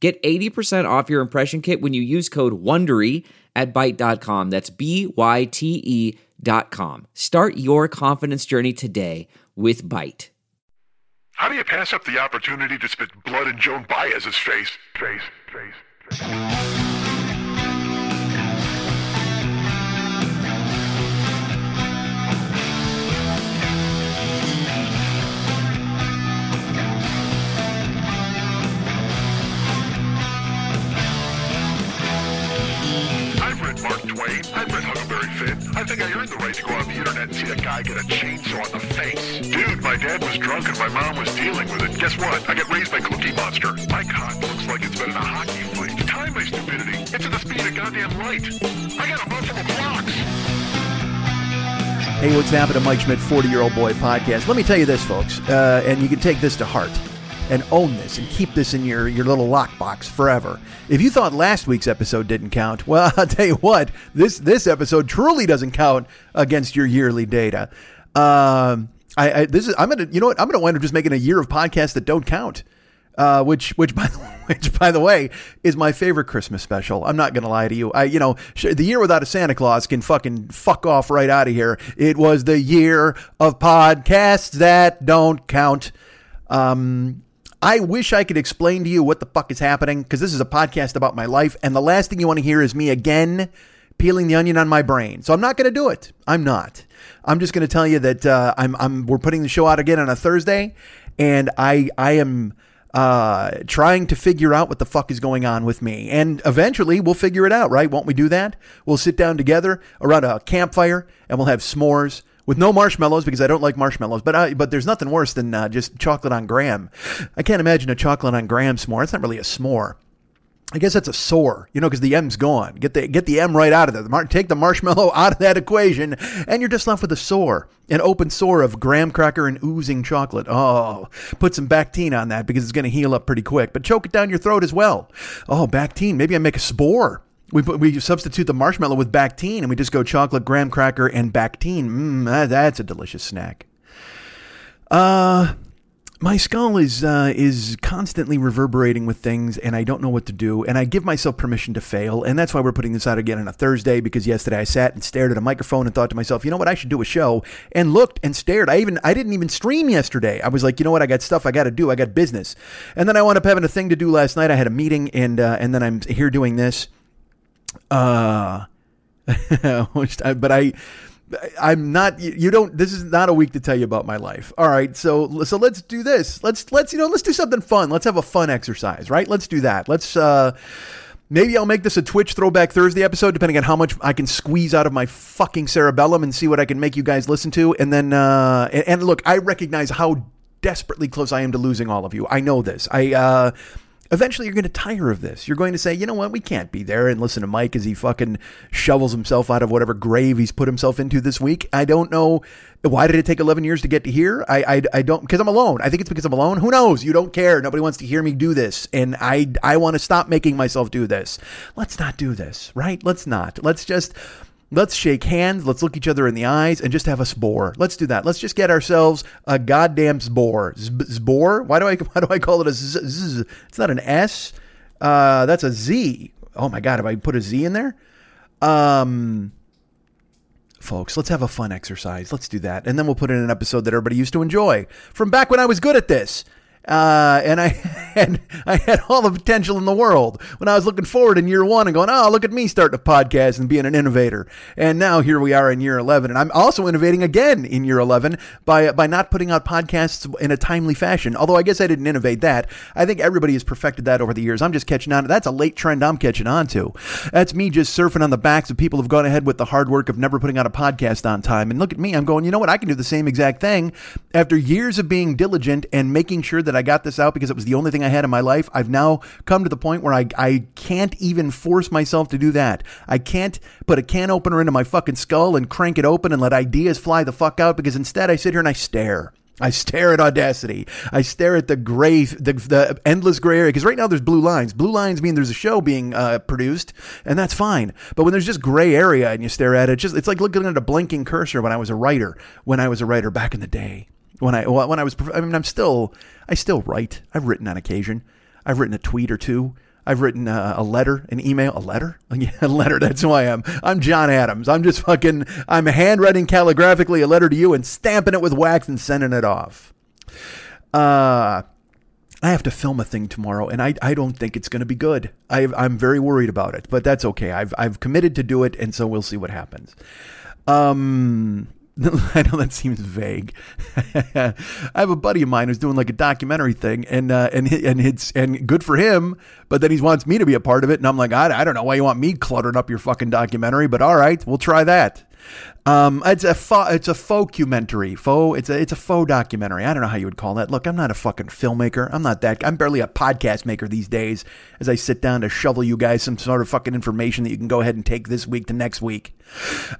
Get 80% off your impression kit when you use code WONDERY at Byte.com. That's B-Y-T-E dot com. Start your confidence journey today with Byte. How do you pass up the opportunity to spit blood in Joan Baez's face? Face, face, face. Mark Twain. I've read Huckleberry Finn. I think I earned the right to go on the internet and see a guy get a chainsaw in the face. Dude, my dad was drunk and my mom was dealing with it. Guess what? I got raised by Cookie Monster. My cock looks like it's been in a hockey fight. Time my stupidity. It's at the speed of goddamn light. I got a full of clocks. Hey, what's happening, Mike Schmidt, 40 year old boy podcast? Let me tell you this, folks, uh, and you can take this to heart and own this and keep this in your, your little lockbox forever. If you thought last week's episode didn't count, well, I'll tell you what, this, this episode truly doesn't count against your yearly data. Um, I, I this is I'm gonna you know what I'm gonna wind up just making a year of podcasts that don't count. Uh, which, which by the which by the way is my favorite Christmas special. I'm not gonna lie to you. I, you know, the year without a Santa Claus can fucking fuck off right out of here. It was the year of podcasts that don't count. Um, I wish I could explain to you what the fuck is happening because this is a podcast about my life, and the last thing you want to hear is me again peeling the onion on my brain. So I'm not going to do it. I'm not. I'm just going to tell you that uh, I'm, I'm. We're putting the show out again on a Thursday, and I I am uh, trying to figure out what the fuck is going on with me. And eventually we'll figure it out, right? Won't we do that? We'll sit down together around a campfire and we'll have s'mores with no marshmallows because I don't like marshmallows. But I, but there's nothing worse than uh, just chocolate on graham. I can't imagine a chocolate on graham s'more. It's not really a s'more. I guess that's a sore, you know, because the M's gone. Get the get the M right out of there. The take the marshmallow out of that equation, and you're just left with a sore, an open sore of graham cracker and oozing chocolate. Oh, put some Bactine on that because it's going to heal up pretty quick. But choke it down your throat as well. Oh, Bactine. Maybe I make a spore. We put, we substitute the marshmallow with Bactine, and we just go chocolate, graham cracker, and Bactine. Mmm, that, that's a delicious snack. Uh, my skull is uh, is constantly reverberating with things, and I don't know what to do. And I give myself permission to fail, and that's why we're putting this out again on a Thursday. Because yesterday I sat and stared at a microphone and thought to myself, you know what, I should do a show. And looked and stared. I even I didn't even stream yesterday. I was like, you know what, I got stuff I got to do. I got business. And then I wound up having a thing to do last night. I had a meeting, and uh, and then I'm here doing this. Uh, but I I'm not. You don't. This is not a week to tell you about my life. All right. So so let's do this. Let's let's you know let's do something fun. Let's have a fun exercise. Right. Let's do that. Let's. uh Maybe I'll make this a Twitch Throwback Thursday episode, depending on how much I can squeeze out of my fucking cerebellum and see what I can make you guys listen to. And then, uh, and, and look, I recognize how desperately close I am to losing all of you. I know this. I, uh, Eventually, you're going to tire of this. You're going to say, you know what, we can't be there and listen to Mike as he fucking shovels himself out of whatever grave he's put himself into this week. I don't know. Why did it take 11 years to get to here? I, I, I don't, because I'm alone. I think it's because I'm alone. Who knows? You don't care. Nobody wants to hear me do this. And I, I want to stop making myself do this. Let's not do this, right? Let's not. Let's just, Let's shake hands. Let's look each other in the eyes and just have a spore. Let's do that. Let's just get ourselves a goddamn spore. Spore? Why do I why do I call it a z? z? It's not an S. Uh, that's a Z. Oh my god, have I put a Z in there? Um, folks, let's have a fun exercise. Let's do that, and then we'll put in an episode that everybody used to enjoy from back when I was good at this. Uh, and I had I had all the potential in the world when I was looking forward in year one and going, oh, look at me starting a podcast and being an innovator. And now here we are in year eleven, and I'm also innovating again in year eleven by by not putting out podcasts in a timely fashion. Although I guess I didn't innovate that. I think everybody has perfected that over the years. I'm just catching on. That's a late trend I'm catching on to. That's me just surfing on the backs of people who've gone ahead with the hard work of never putting out a podcast on time. And look at me, I'm going. You know what? I can do the same exact thing after years of being diligent and making sure that I got this out because it was the only thing I had in my life. I've now come to the point where I, I can't even force myself to do that. I can't put a can opener into my fucking skull and crank it open and let ideas fly the fuck out because instead I sit here and I stare. I stare at Audacity. I stare at the gray, the, the endless gray area. Because right now there's blue lines. Blue lines mean there's a show being uh, produced, and that's fine. But when there's just gray area and you stare at it, just it's like looking at a blinking cursor. When I was a writer, when I was a writer back in the day, when I when I was, I mean, I'm still, I still write. I've written on occasion. I've written a tweet or two. I've written uh, a letter, an email, a letter, yeah, a letter. That's who I am. I'm John Adams. I'm just fucking. I'm handwriting calligraphically a letter to you and stamping it with wax and sending it off. Uh, I have to film a thing tomorrow, and I, I don't think it's going to be good. I, I'm very worried about it, but that's okay. I've I've committed to do it, and so we'll see what happens. Um, I know that seems vague. I have a buddy of mine who's doing like a documentary thing, and uh, and and it's and good for him. But then he wants me to be a part of it, and I'm like, I, I don't know why you want me cluttering up your fucking documentary, but all right, we'll try that. Um, it's a fo- it's a faux documentary. Faux. It's a it's a faux documentary. I don't know how you would call that. Look, I'm not a fucking filmmaker. I'm not that. I'm barely a podcast maker these days. As I sit down to shovel you guys some sort of fucking information that you can go ahead and take this week to next week.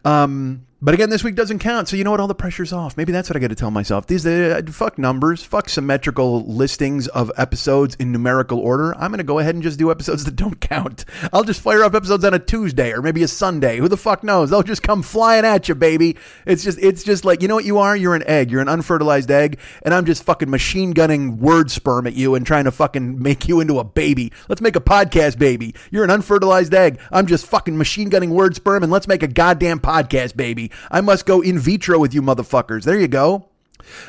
Um, but again, this week doesn't count, so you know what? All the pressure's off. Maybe that's what I got to tell myself. These uh, fuck numbers, fuck symmetrical listings of episodes in numerical order. I'm to go ahead and just do episodes that don't count. I'll just fire up episodes on a Tuesday or maybe a Sunday. Who the fuck knows? They'll just come flying at you, baby. It's just, it's just like you know what you are. You're an egg. You're an unfertilized egg, and I'm just fucking machine gunning word sperm at you and trying to fucking make you into a baby. Let's make a podcast, baby. You're an unfertilized egg. I'm just fucking machine gunning word sperm, and let's make a goddamn podcast, baby. I must go in vitro with you motherfuckers. There you go.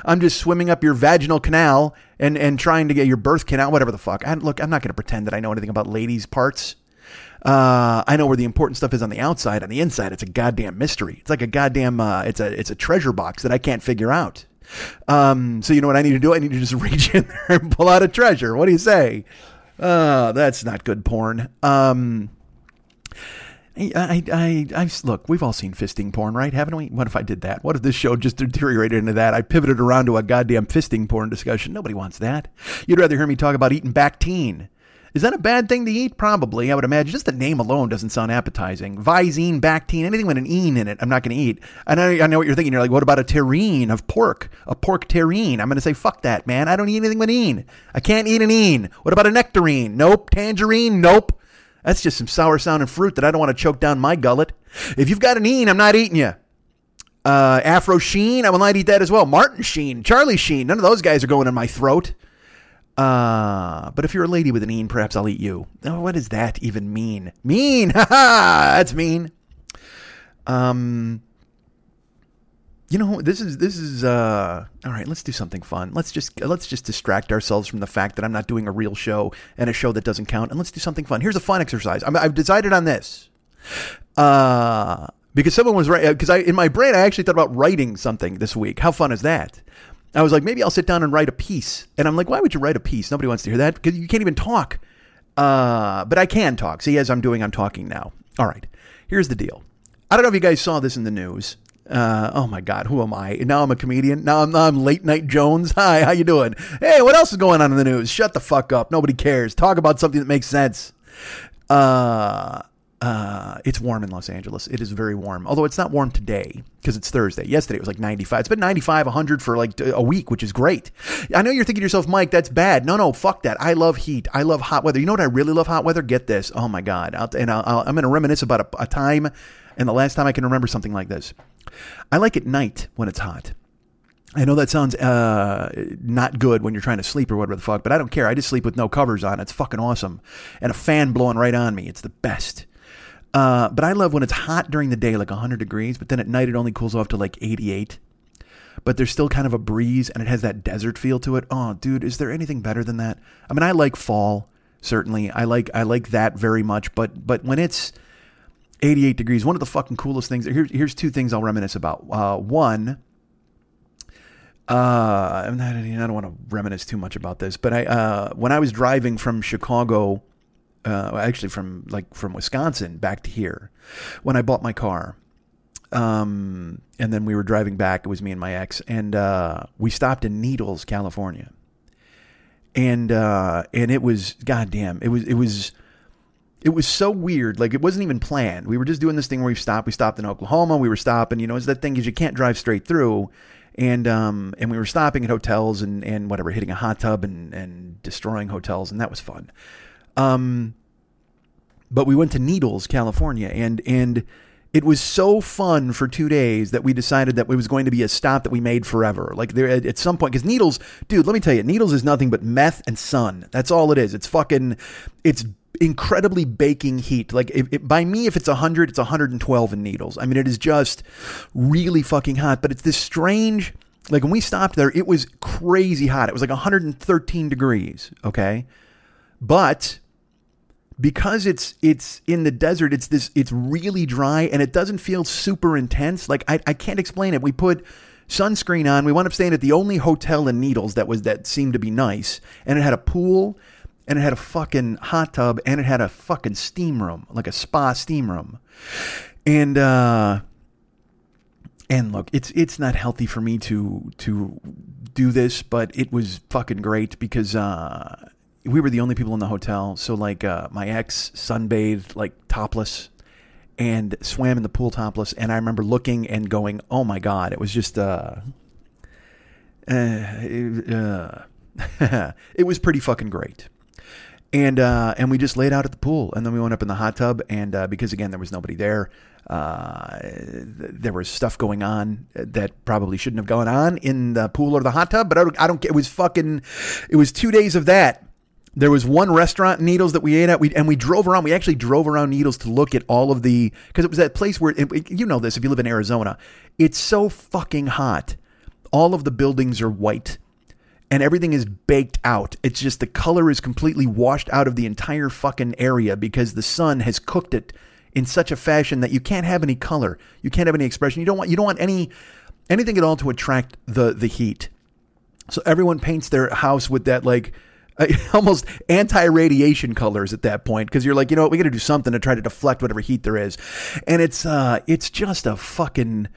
I'm just swimming up your vaginal canal and, and trying to get your birth canal, whatever the fuck. I, look, I'm not going to pretend that I know anything about ladies' parts. Uh, I know where the important stuff is on the outside. On the inside, it's a goddamn mystery. It's like a goddamn, uh, it's a, it's a treasure box that I can't figure out. Um, so you know what I need to do? I need to just reach in there and pull out a treasure. What do you say? Uh, that's not good porn. Um, I, I, I, look. We've all seen fisting porn, right? Haven't we? What if I did that? What if this show just deteriorated into that? I pivoted around to a goddamn fisting porn discussion. Nobody wants that. You'd rather hear me talk about eating Bactine. Is that a bad thing to eat? Probably. I would imagine. Just the name alone doesn't sound appetizing. Visine, Bactine, anything with an "ine" in it, I'm not going to eat. And I, I know what you're thinking. You're like, what about a terrine of pork? A pork terrine? I'm going to say, fuck that, man. I don't eat anything with "ine." I can't eat an "ine." What about a nectarine? Nope. Tangerine? Nope. That's just some sour sounding fruit that I don't want to choke down my gullet. If you've got an Ean, I'm not eating you. Uh, Afro Sheen, I will not eat that as well. Martin Sheen, Charlie Sheen, none of those guys are going in my throat. Uh, but if you're a lady with an Ean, perhaps I'll eat you. Oh, what does that even mean? Mean, ha ha, that's mean. Um, you know this is this is uh all right let's do something fun. Let's just let's just distract ourselves from the fact that i'm not doing a real show and a show that doesn't count and let's do something fun. Here's a fun exercise. I have decided on this. Uh because someone was right because i in my brain i actually thought about writing something this week. How fun is that i was like maybe i'll sit down and write a piece and i'm like why would you write a piece nobody wants to hear that because you can't even talk uh but i can talk see as i'm doing i'm talking now all right here's the deal I don't know if you guys saw this in the news. Uh, oh my God, who am I? Now I'm a comedian. Now I'm, I'm late night Jones. Hi, how you doing? Hey, what else is going on in the news? Shut the fuck up. Nobody cares. Talk about something that makes sense. Uh, uh, it's warm in Los Angeles. It is very warm. Although it's not warm today because it's Thursday. Yesterday it was like 95. It's been 95, 100 for like a week, which is great. I know you're thinking to yourself, Mike, that's bad. No, no, fuck that. I love heat. I love hot weather. You know what I really love hot weather? Get this. Oh my God. I'll, and i am going to reminisce about a, a time and the last time I can remember something like this. I like at night when it's hot. I know that sounds uh, not good when you're trying to sleep or whatever the fuck, but I don't care. I just sleep with no covers on. It's fucking awesome. And a fan blowing right on me. It's the best. Uh, but I love when it's hot during the day, like 100 degrees, but then at night it only cools off to like 88. But there's still kind of a breeze and it has that desert feel to it. Oh, dude, is there anything better than that? I mean, I like fall, certainly. I like I like that very much, but but when it's 88 degrees. One of the fucking coolest things. Here's here's two things I'll reminisce about. Uh, one, uh, I don't want to reminisce too much about this, but I uh, when I was driving from Chicago, uh, actually from like from Wisconsin back to here, when I bought my car, um, and then we were driving back. It was me and my ex, and uh, we stopped in Needles, California. and uh, and it was goddamn. It was it was it was so weird. Like it wasn't even planned. We were just doing this thing where we stopped. We stopped in Oklahoma. We were stopping. You know, it's that thing is you can't drive straight through. And um and we were stopping at hotels and and whatever, hitting a hot tub and and destroying hotels, and that was fun. Um, but we went to Needles, California, and and it was so fun for two days that we decided that it was going to be a stop that we made forever. Like there at, at some point, because Needles, dude, let me tell you, Needles is nothing but meth and sun. That's all it is. It's fucking, it's incredibly baking heat. Like if, if, by me, if it's 100, it's 112 in Needles. I mean, it is just really fucking hot. But it's this strange. Like when we stopped there, it was crazy hot. It was like 113 degrees. Okay, but because it's it's in the desert it's this it's really dry and it doesn't feel super intense like i, I can't explain it. We put sunscreen on we wound up staying at the only hotel in needles that was that seemed to be nice and it had a pool and it had a fucking hot tub and it had a fucking steam room like a spa steam room. And uh and look it's it's not healthy for me to to do this but it was fucking great because uh we were the only people in the hotel. So like uh, my ex sunbathed like topless and swam in the pool topless. And I remember looking and going, "Oh my god!" It was just uh, uh, it, uh it was pretty fucking great. And uh, and we just laid out at the pool, and then we went up in the hot tub. And uh, because again there was nobody there, uh, there was stuff going on that probably shouldn't have gone on in the pool or the hot tub. But I don't, I don't. It was fucking. It was two days of that there was one restaurant in Needles that we ate at, we, and we drove around. We actually drove around Needles to look at all of the because it was that place where it, you know this if you live in Arizona, it's so fucking hot. All of the buildings are white, and everything is baked out. It's just the color is completely washed out of the entire fucking area because the sun has cooked it in such a fashion that you can't have any color, you can't have any expression. You don't want you don't want any anything at all to attract the the heat. So everyone paints their house with that like almost anti-radiation colors at that point because you're like, you know what, we got to do something to try to deflect whatever heat there is, and it's uh, it's just a fucking.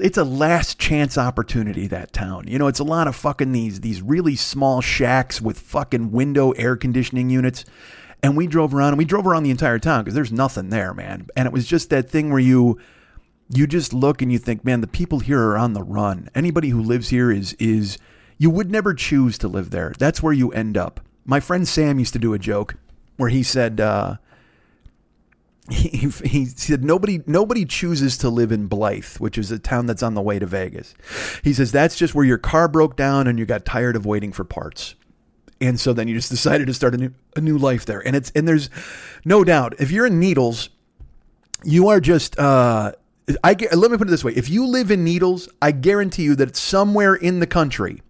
It's a last chance opportunity that town. You know, it's a lot of fucking these these really small shacks with fucking window air conditioning units. And we drove around and we drove around the entire town because there's nothing there, man. And it was just that thing where you you just look and you think, man, the people here are on the run. Anybody who lives here is is you would never choose to live there. That's where you end up. My friend Sam used to do a joke where he said, uh, he, he said nobody nobody chooses to live in Blythe, which is a town that's on the way to Vegas. He says that's just where your car broke down and you got tired of waiting for parts. And so then you just decided to start a new a new life there. And it's and there's no doubt if you're in Needles, you are just uh I let me put it this way: if you live in Needles, I guarantee you that somewhere in the country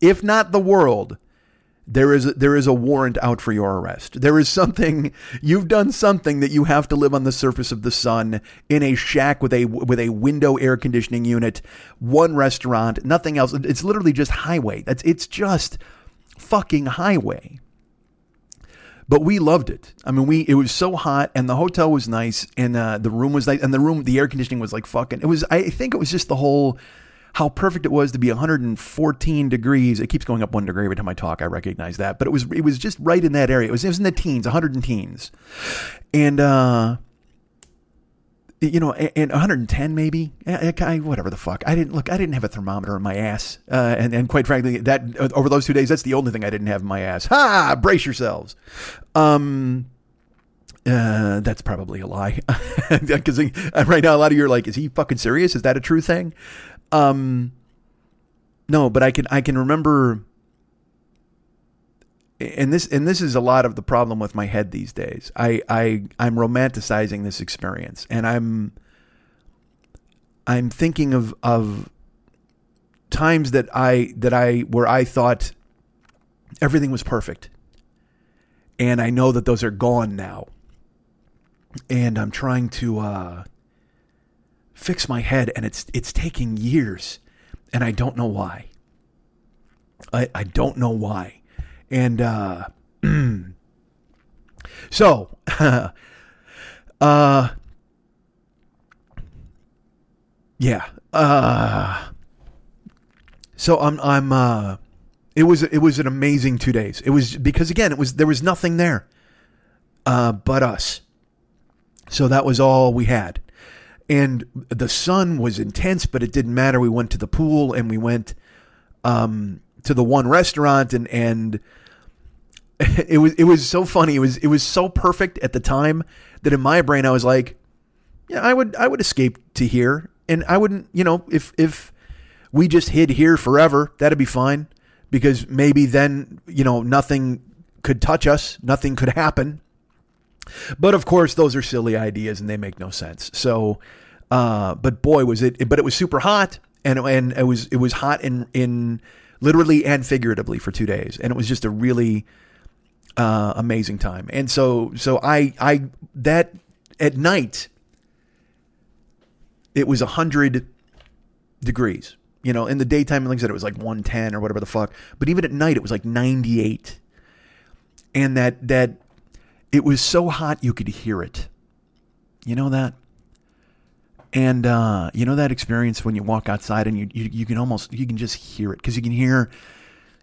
if not the world, there is there is a warrant out for your arrest. There is something you've done something that you have to live on the surface of the sun in a shack with a with a window air conditioning unit, one restaurant, nothing else. It's literally just highway. That's it's just fucking highway. But we loved it. I mean, we it was so hot, and the hotel was nice, and uh, the room was nice, and the room the air conditioning was like fucking. It was. I think it was just the whole how perfect it was to be 114 degrees. It keeps going up one degree every time I talk. I recognize that, but it was it was just right in that area. It was it was in the teens, 100 and teens, and uh, you know, and 110 maybe, I, whatever the fuck. I didn't look. I didn't have a thermometer in my ass, uh, and and quite frankly, that over those two days, that's the only thing I didn't have in my ass. Ha! Brace yourselves. Um. Uh, that's probably a lie. Because right now, a lot of you are like, "Is he fucking serious? Is that a true thing?" Um, no, but I can I can remember, and this and this is a lot of the problem with my head these days. I I I'm romanticizing this experience, and I'm I'm thinking of of times that I that I where I thought everything was perfect, and I know that those are gone now, and I'm trying to. Uh, fix my head and it's it's taking years and I don't know why. I I don't know why. And uh so uh yeah. Uh so I'm I'm uh it was it was an amazing two days. It was because again, it was there was nothing there, uh, but us. So that was all we had, and the sun was intense, but it didn't matter. We went to the pool and we went um, to the one restaurant, and and it was it was so funny. It was it was so perfect at the time that in my brain I was like, yeah, I would I would escape to here, and I wouldn't, you know, if if we just hid here forever, that'd be fine because maybe then, you know, nothing could touch us, nothing could happen. But of course, those are silly ideas and they make no sense. So, uh, but boy, was it! But it was super hot, and and it was it was hot in in literally and figuratively for two days, and it was just a really uh, amazing time. And so so I I that at night it was a 100 degrees. You know, in the daytime, like I said, it was like 110 or whatever the fuck. But even at night, it was like 98. And that, that, it was so hot you could hear it. You know that? And, uh, you know that experience when you walk outside and you, you, you can almost, you can just hear it because you can hear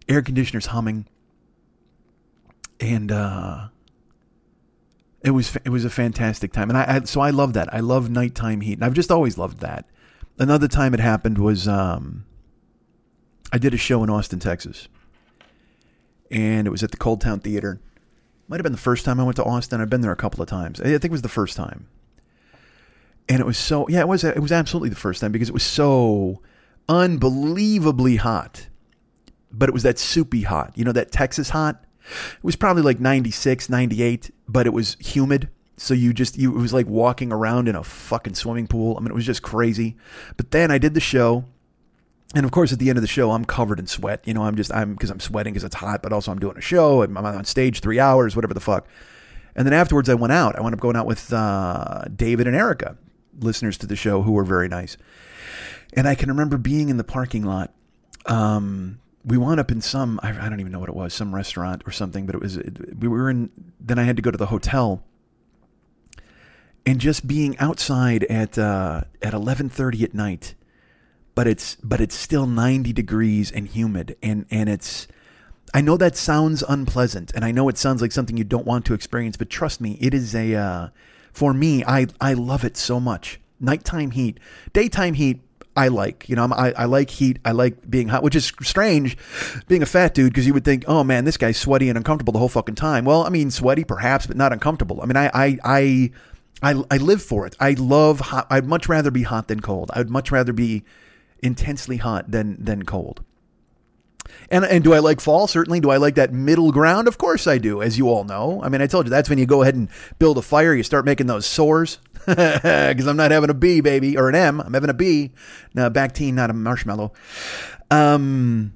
air conditioners humming. And, uh, it was it was a fantastic time, and I, I so I love that. I love nighttime heat, and I've just always loved that. Another time it happened was um, I did a show in Austin, Texas, and it was at the ColdTowne Theater. Might have been the first time I went to Austin. I've been there a couple of times. I think it was the first time, and it was so yeah, it was it was absolutely the first time because it was so unbelievably hot, but it was that soupy hot, you know, that Texas hot it was probably like 96, 98, but it was humid. So you just, you, it was like walking around in a fucking swimming pool. I mean, it was just crazy. But then I did the show. And of course, at the end of the show, I'm covered in sweat. You know, I'm just, I'm, because I'm sweating because it's hot, but also I'm doing a show. I'm on stage three hours, whatever the fuck. And then afterwards, I went out. I wound up going out with uh, David and Erica, listeners to the show who were very nice. And I can remember being in the parking lot. Um, we wound up in some I, I, don't even know what it was some restaurant or something but it was we were in then i had to go to the hotel and just being outside at uh, at 11:30 at night but it's but it's still 90 degrees and humid and and it's I know that sounds unpleasant and I know it sounds like something you don't want to experience but trust me it is a uh, for me I I love it so much nighttime heat daytime heat I like. You know, I, I like heat. I like being hot, which is strange being a fat dude because you would think, oh man, this guy's sweaty and uncomfortable the whole fucking time. Well, I mean, sweaty perhaps, but not uncomfortable. I mean, I, I, I, I, I live for it. I love hot. I'd much rather be hot than cold. I'd much rather be intensely hot than, than cold. And and do I like fall? Certainly. Do I like that middle ground? Of course I do, as you all know. I mean, I told you that's when you go ahead and build a fire, you start making those sores. Because I'm not having a B, baby, or an M. I'm having a B. Now, Bactine, not a marshmallow. Um,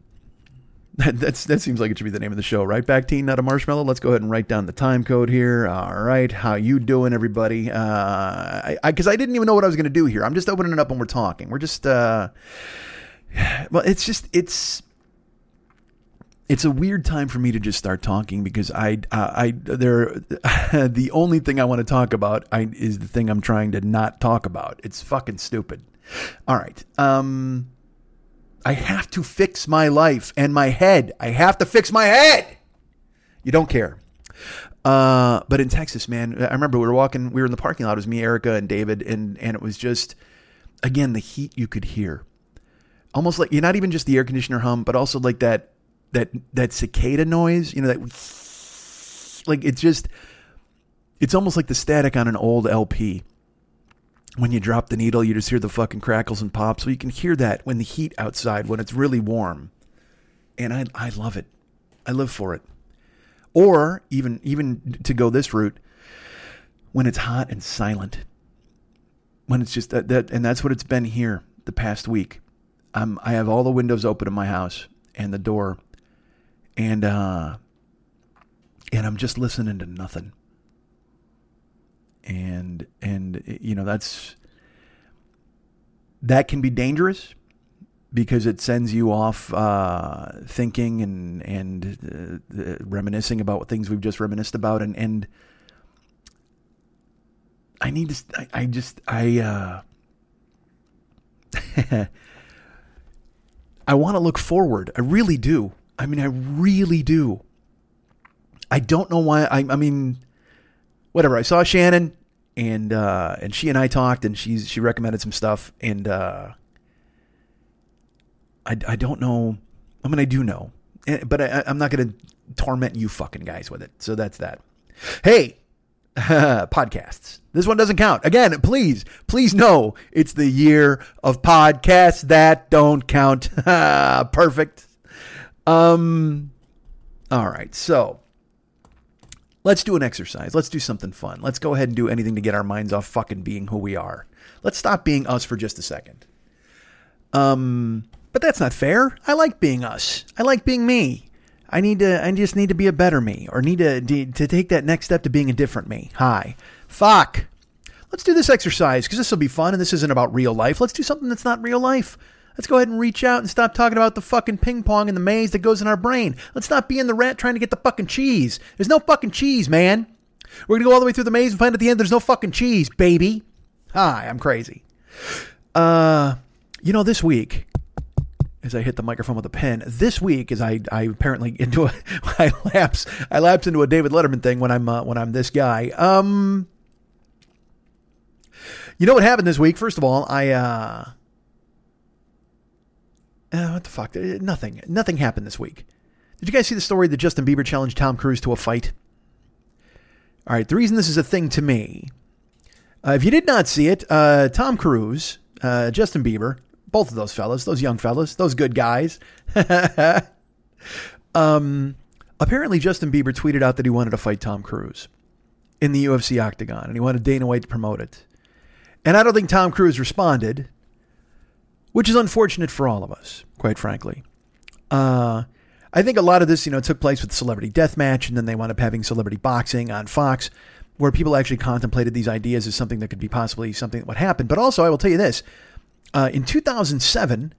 that, that's, that seems like it should be the name of the show, right? Bactine, not a marshmallow. Let's go ahead and write down the time code here. All right, how you doing, everybody? Uh, I because I, I, didn't even know what I was going to do here. I'm just opening it up when we're talking. We're just, uh, well, it's just it's it's a weird time for me to just start talking because I, uh, I, there, the only thing I want to talk about I, is the thing I'm trying to not talk about. It's fucking stupid. All right. Um, I have to fix my life and my head. I have to fix my head. You don't care. Uh, but in Texas, man, I remember we were walking, we were in the parking lot. It was me, Erica, and David, and and it was just, again, the heat you could hear, almost like you're not even just the air conditioner hum, but also like that that that cicada noise, you know, that like it's just it's almost like the static on an old LP. When you drop the needle, you just hear the fucking crackles and pops. So you can hear that when the heat outside, when it's really warm. And I I love it. I live for it. Or even even to go this route, when it's hot and silent. When it's just that, that and that's what it's been here the past week. I'm I have all the windows open in my house and the door and uh, and I'm just listening to nothing. And and you know that's that can be dangerous because it sends you off uh, thinking and and uh, reminiscing about things we've just reminisced about and and I need to I, I just I uh, I want to look forward I really do I mean, I really do. I don't know why. I, I mean, whatever. I saw Shannon, and uh, and she and I talked, and she she recommended some stuff, and uh, I I don't know. I mean, I do know, eh, but I, I'm not going to torment you fucking guys with it. So that's that. Hey, podcasts. This one doesn't count. Again, please, please know it's the year of podcasts that don't count. Perfect. Um. All right, so let's do an exercise. Let's do something fun. Let's go ahead and do anything to get our minds off fucking being who we are. Let's stop being us for just a second. Um, but that's not fair. I like being us. I like being me. I need to. I just need to be a better me, or need to to take that next step to being a different me. Hi, fuck. Let's do this exercise because this will be fun, and this isn't about real life. Let's do something that's not real life. Let's go ahead and reach out and stop talking about the fucking ping pong and the maze that goes in our brain. Let's not be in the rat trying to get the fucking cheese. There's no fucking cheese, man. We're gonna go all the way through the maze and find at the end there's no fucking cheese, baby. Hi, I'm crazy. Uh, you know, this week, as I hit the microphone with a pen, this week, as I, I apparently into a, I lapse, I lapse into a David Letterman thing when I'm uh, when I'm this guy. Um, you know what happened this week? First of all, I uh, uh, what the fuck? Uh, Nothing. Nothing happened this week. Did you guys see the story that Justin Bieber challenged Tom Cruise to a fight? All right. The reason this is a thing to me, uh, if you did not see it, uh, Tom Cruise, uh, Justin Bieber, both of those fellas, those young fellas, those good guys. um, apparently, Justin Bieber tweeted out that he wanted to fight Tom Cruise in the UFC octagon, and he wanted Dana White to promote it. And I don't think Tom Cruise responded which is unfortunate for all of us, quite frankly. Uh, I think a lot of this, you know, took place with Celebrity Deathmatch, and then they wound up having Celebrity Boxing on Fox, where people actually contemplated these ideas as something that could be possibly something that would happen. But also, I will tell you this: uh, in 2007,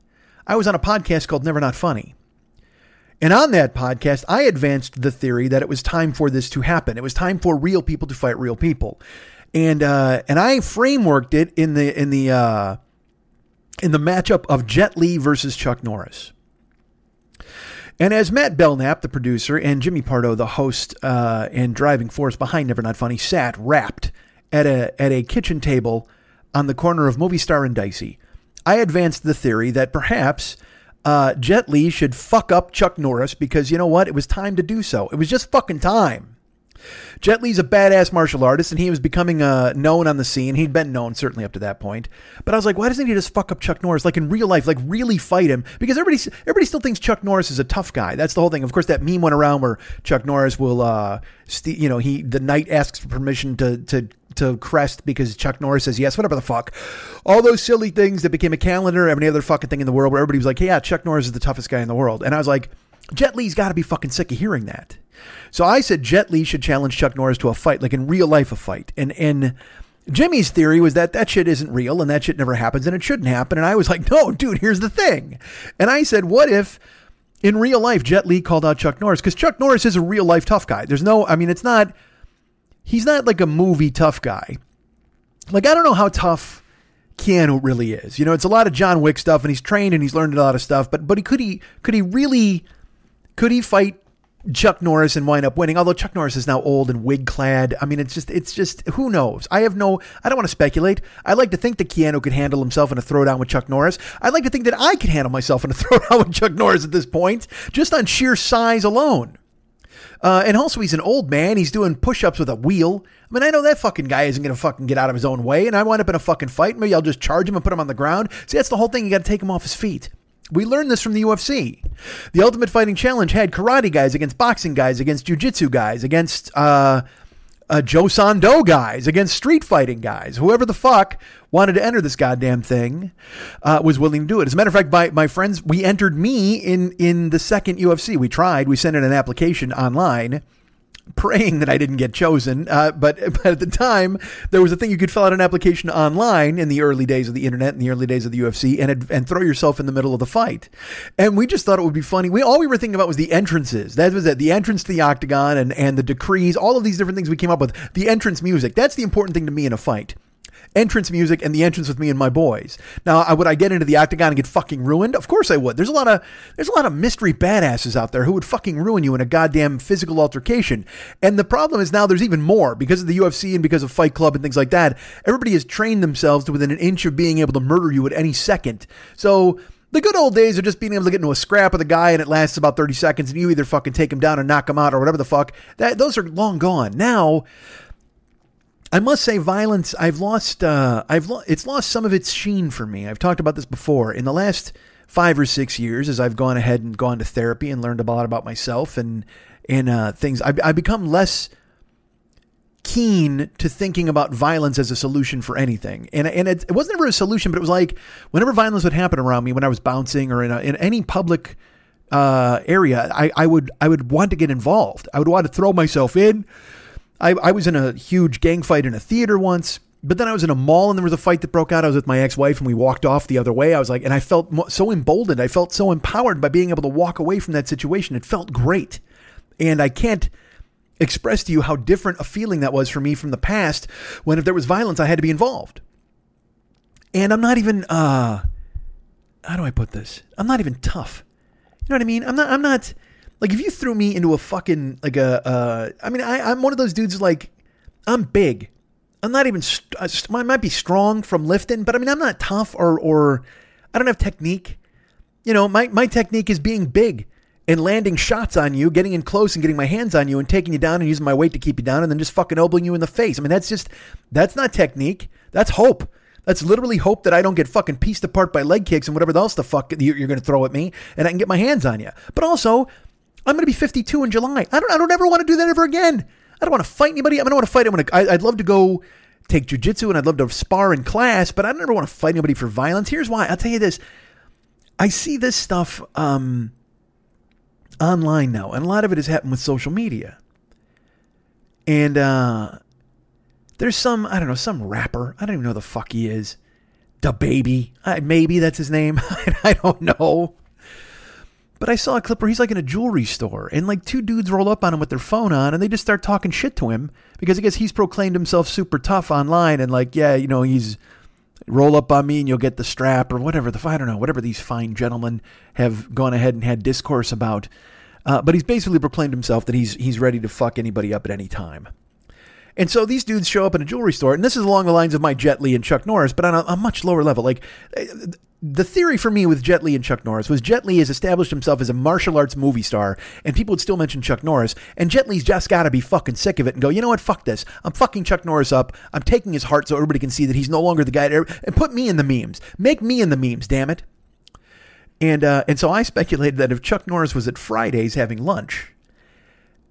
I was on a podcast called Never Not Funny. And on that podcast, I advanced the theory that it was time for this to happen. It was time for real people to fight real people, and uh, and I frameworked it in the in the uh, in the matchup of Jet Li versus Chuck Norris. And as Matt Belknap, the producer, and Jimmy Pardo, the host uh, and driving force behind Never Not Funny, sat wrapped at a at a kitchen table on the corner of Movie Star and Dicey, I advanced the theory that perhaps uh, Jet Li should fuck up Chuck Norris because you know what? It was time to do so. It was just fucking time. Jet Li's a badass martial artist, and he was becoming uh, known on the scene. He'd been known certainly up to that point. But I was like, why doesn't he just fuck up Chuck Norris like in real life, like really fight him? Because everybody everybody still thinks Chuck Norris is a tough guy. That's the whole thing. Of course, that meme went around where Chuck Norris will, uh, st- you know, he the knight asks for permission to to to crest because Chuck Norris says yes, whatever the fuck. All those silly things that became a calendar, every other fucking thing in the world where everybody was like, hey, yeah, Chuck Norris is the toughest guy in the world. And I was like, Jet Li's got to be fucking sick of hearing that. So I said Jet Li should challenge Chuck Norris to a fight, like in real life, a fight. And and Jimmy's theory was that that shit isn't real and that shit never happens and it shouldn't happen. And I was like, no, dude, here's the thing. And I said, what if in real life Jet Li called out Chuck Norris? Because Chuck Norris is a real life tough guy. There's no, I mean, it's not, he's not like a movie tough guy. Like, I don't know how tough. Keanu really is. You know, it's a lot of John Wick stuff, and he's trained and he's learned a lot of stuff. But but he could he could he really could he fight Chuck Norris and wind up winning. Although Chuck Norris is now old and wig clad. I mean, it's just, it's just, who knows? I have no, I don't want to speculate. I like to think that Keanu could handle himself in a throwdown with Chuck Norris. I'd like to think that I could handle myself in a throwdown with Chuck Norris at this point, just on sheer size alone. Uh, and also, he's an old man. He's doing push ups with a wheel. I mean, I know that fucking guy isn't going to fucking get out of his own way. And I wind up in a fucking fight. Maybe I'll just charge him and put him on the ground. See, that's the whole thing. You got to take him off his feet. We learned this from the UFC. The Ultimate Fighting Challenge had karate guys against boxing guys, against jiu-jitsu guys, against uh, uh, Joe Sando guys, against street fighting guys. Whoever the fuck wanted to enter this goddamn thing uh, was willing to do it. As a matter of fact, my, my friends, we entered me in in the second UFC. We tried. We sent in an application online praying that I didn't get chosen. Uh, but, but at the time, there was a thing you could fill out an application online in the early days of the internet, in the early days of the UFC, and and throw yourself in the middle of the fight. And we just thought it would be funny. We all we were thinking about was the entrances. That was it. The entrance to the octagon and and the decrees. All of these different things we came up with. The entrance music. That's the important thing to me in a fight. Entrance music and the entrance with me and my boys. Now, I, would I get into the octagon and get fucking ruined? Of course I would. There's a lot of there's a lot of mystery badasses out there who would fucking ruin you in a goddamn physical altercation. And the problem is now there's even more because of the UFC and because of Fight Club and things like that. Everybody has trained themselves to within an inch of being able to murder you at any second. So the good old days of just being able to get into a scrap with a guy and it lasts about 30 seconds and you either fucking take him down and knock him out or whatever the fuck. That those are long gone. Now I must say, violence. I've lost. Uh, I've lo- it's lost some of its sheen for me. I've talked about this before. In the last five or six years, as I've gone ahead and gone to therapy and learned a lot about myself and and uh, things, I've, I've become less keen to thinking about violence as a solution for anything. And and it, it wasn't ever a solution, but it was like whenever violence would happen around me, when I was bouncing or in a, in any public uh, area, I, I would I would want to get involved. I would want to throw myself in. I, I was in a huge gang fight in a theater once, but then I was in a mall and there was a fight that broke out. I was with my ex wife and we walked off the other way. I was like, and I felt so emboldened. I felt so empowered by being able to walk away from that situation. It felt great. And I can't express to you how different a feeling that was for me from the past when if there was violence, I had to be involved. And I'm not even, uh, how do I put this? I'm not even tough. You know what I mean? I'm not, I'm not, like if you threw me into a fucking like a, uh, I mean, I, I'm one of those dudes like I'm big. I'm not even. St- I might be strong from lifting, but I mean, I'm not tough or or I don't have technique. You know, my my technique is being big and landing shots on you, getting in close and getting my hands on you and taking you down and using my weight to keep you down and then just fucking elbowing you in the face. I mean, that's just that's not technique. That's hope. That's literally hope that I don't get fucking pieced apart by leg kicks and whatever else the fuck you're going to throw at me, and I can get my hands on you. But also, I'm going to be 52 in July. I don't. I don't ever want to do that ever again. I don't want to fight anybody. I don't want to fight. I'm gonna, I, I'd love to go take jujitsu and I'd love to spar in class, but I don't ever want to fight anybody for violence. Here's why. I'll tell you this. I see this stuff um, online now, and a lot of it has happened with social media. And uh, there's some, I don't know, some rapper. I don't even know the fuck he is. The baby. maybe that's his name. I don't know. But I saw a clip where he's like in a jewelry store and like two dudes roll up on him with their phone on and they just start talking shit to him because I guess he's proclaimed himself super tough online and like, yeah, you know, he's roll up on me and you'll get the strap or whatever the I don't know, whatever these fine gentlemen have gone ahead and had discourse about. Uh, but he's basically proclaimed himself that he's he's ready to fuck anybody up at any time. And so these dudes show up in a jewelry store, and this is along the lines of my Jet Li and Chuck Norris, but on a, a much lower level. Like the theory for me with Jet Li and Chuck Norris was Jet Li has established himself as a martial arts movie star, and people would still mention Chuck Norris, and Jet Li's just got to be fucking sick of it and go, you know what, fuck this. I'm fucking Chuck Norris up. I'm taking his heart so everybody can see that he's no longer the guy. To, and put me in the memes. Make me in the memes, damn it. And uh, and so I speculated that if Chuck Norris was at Fridays having lunch,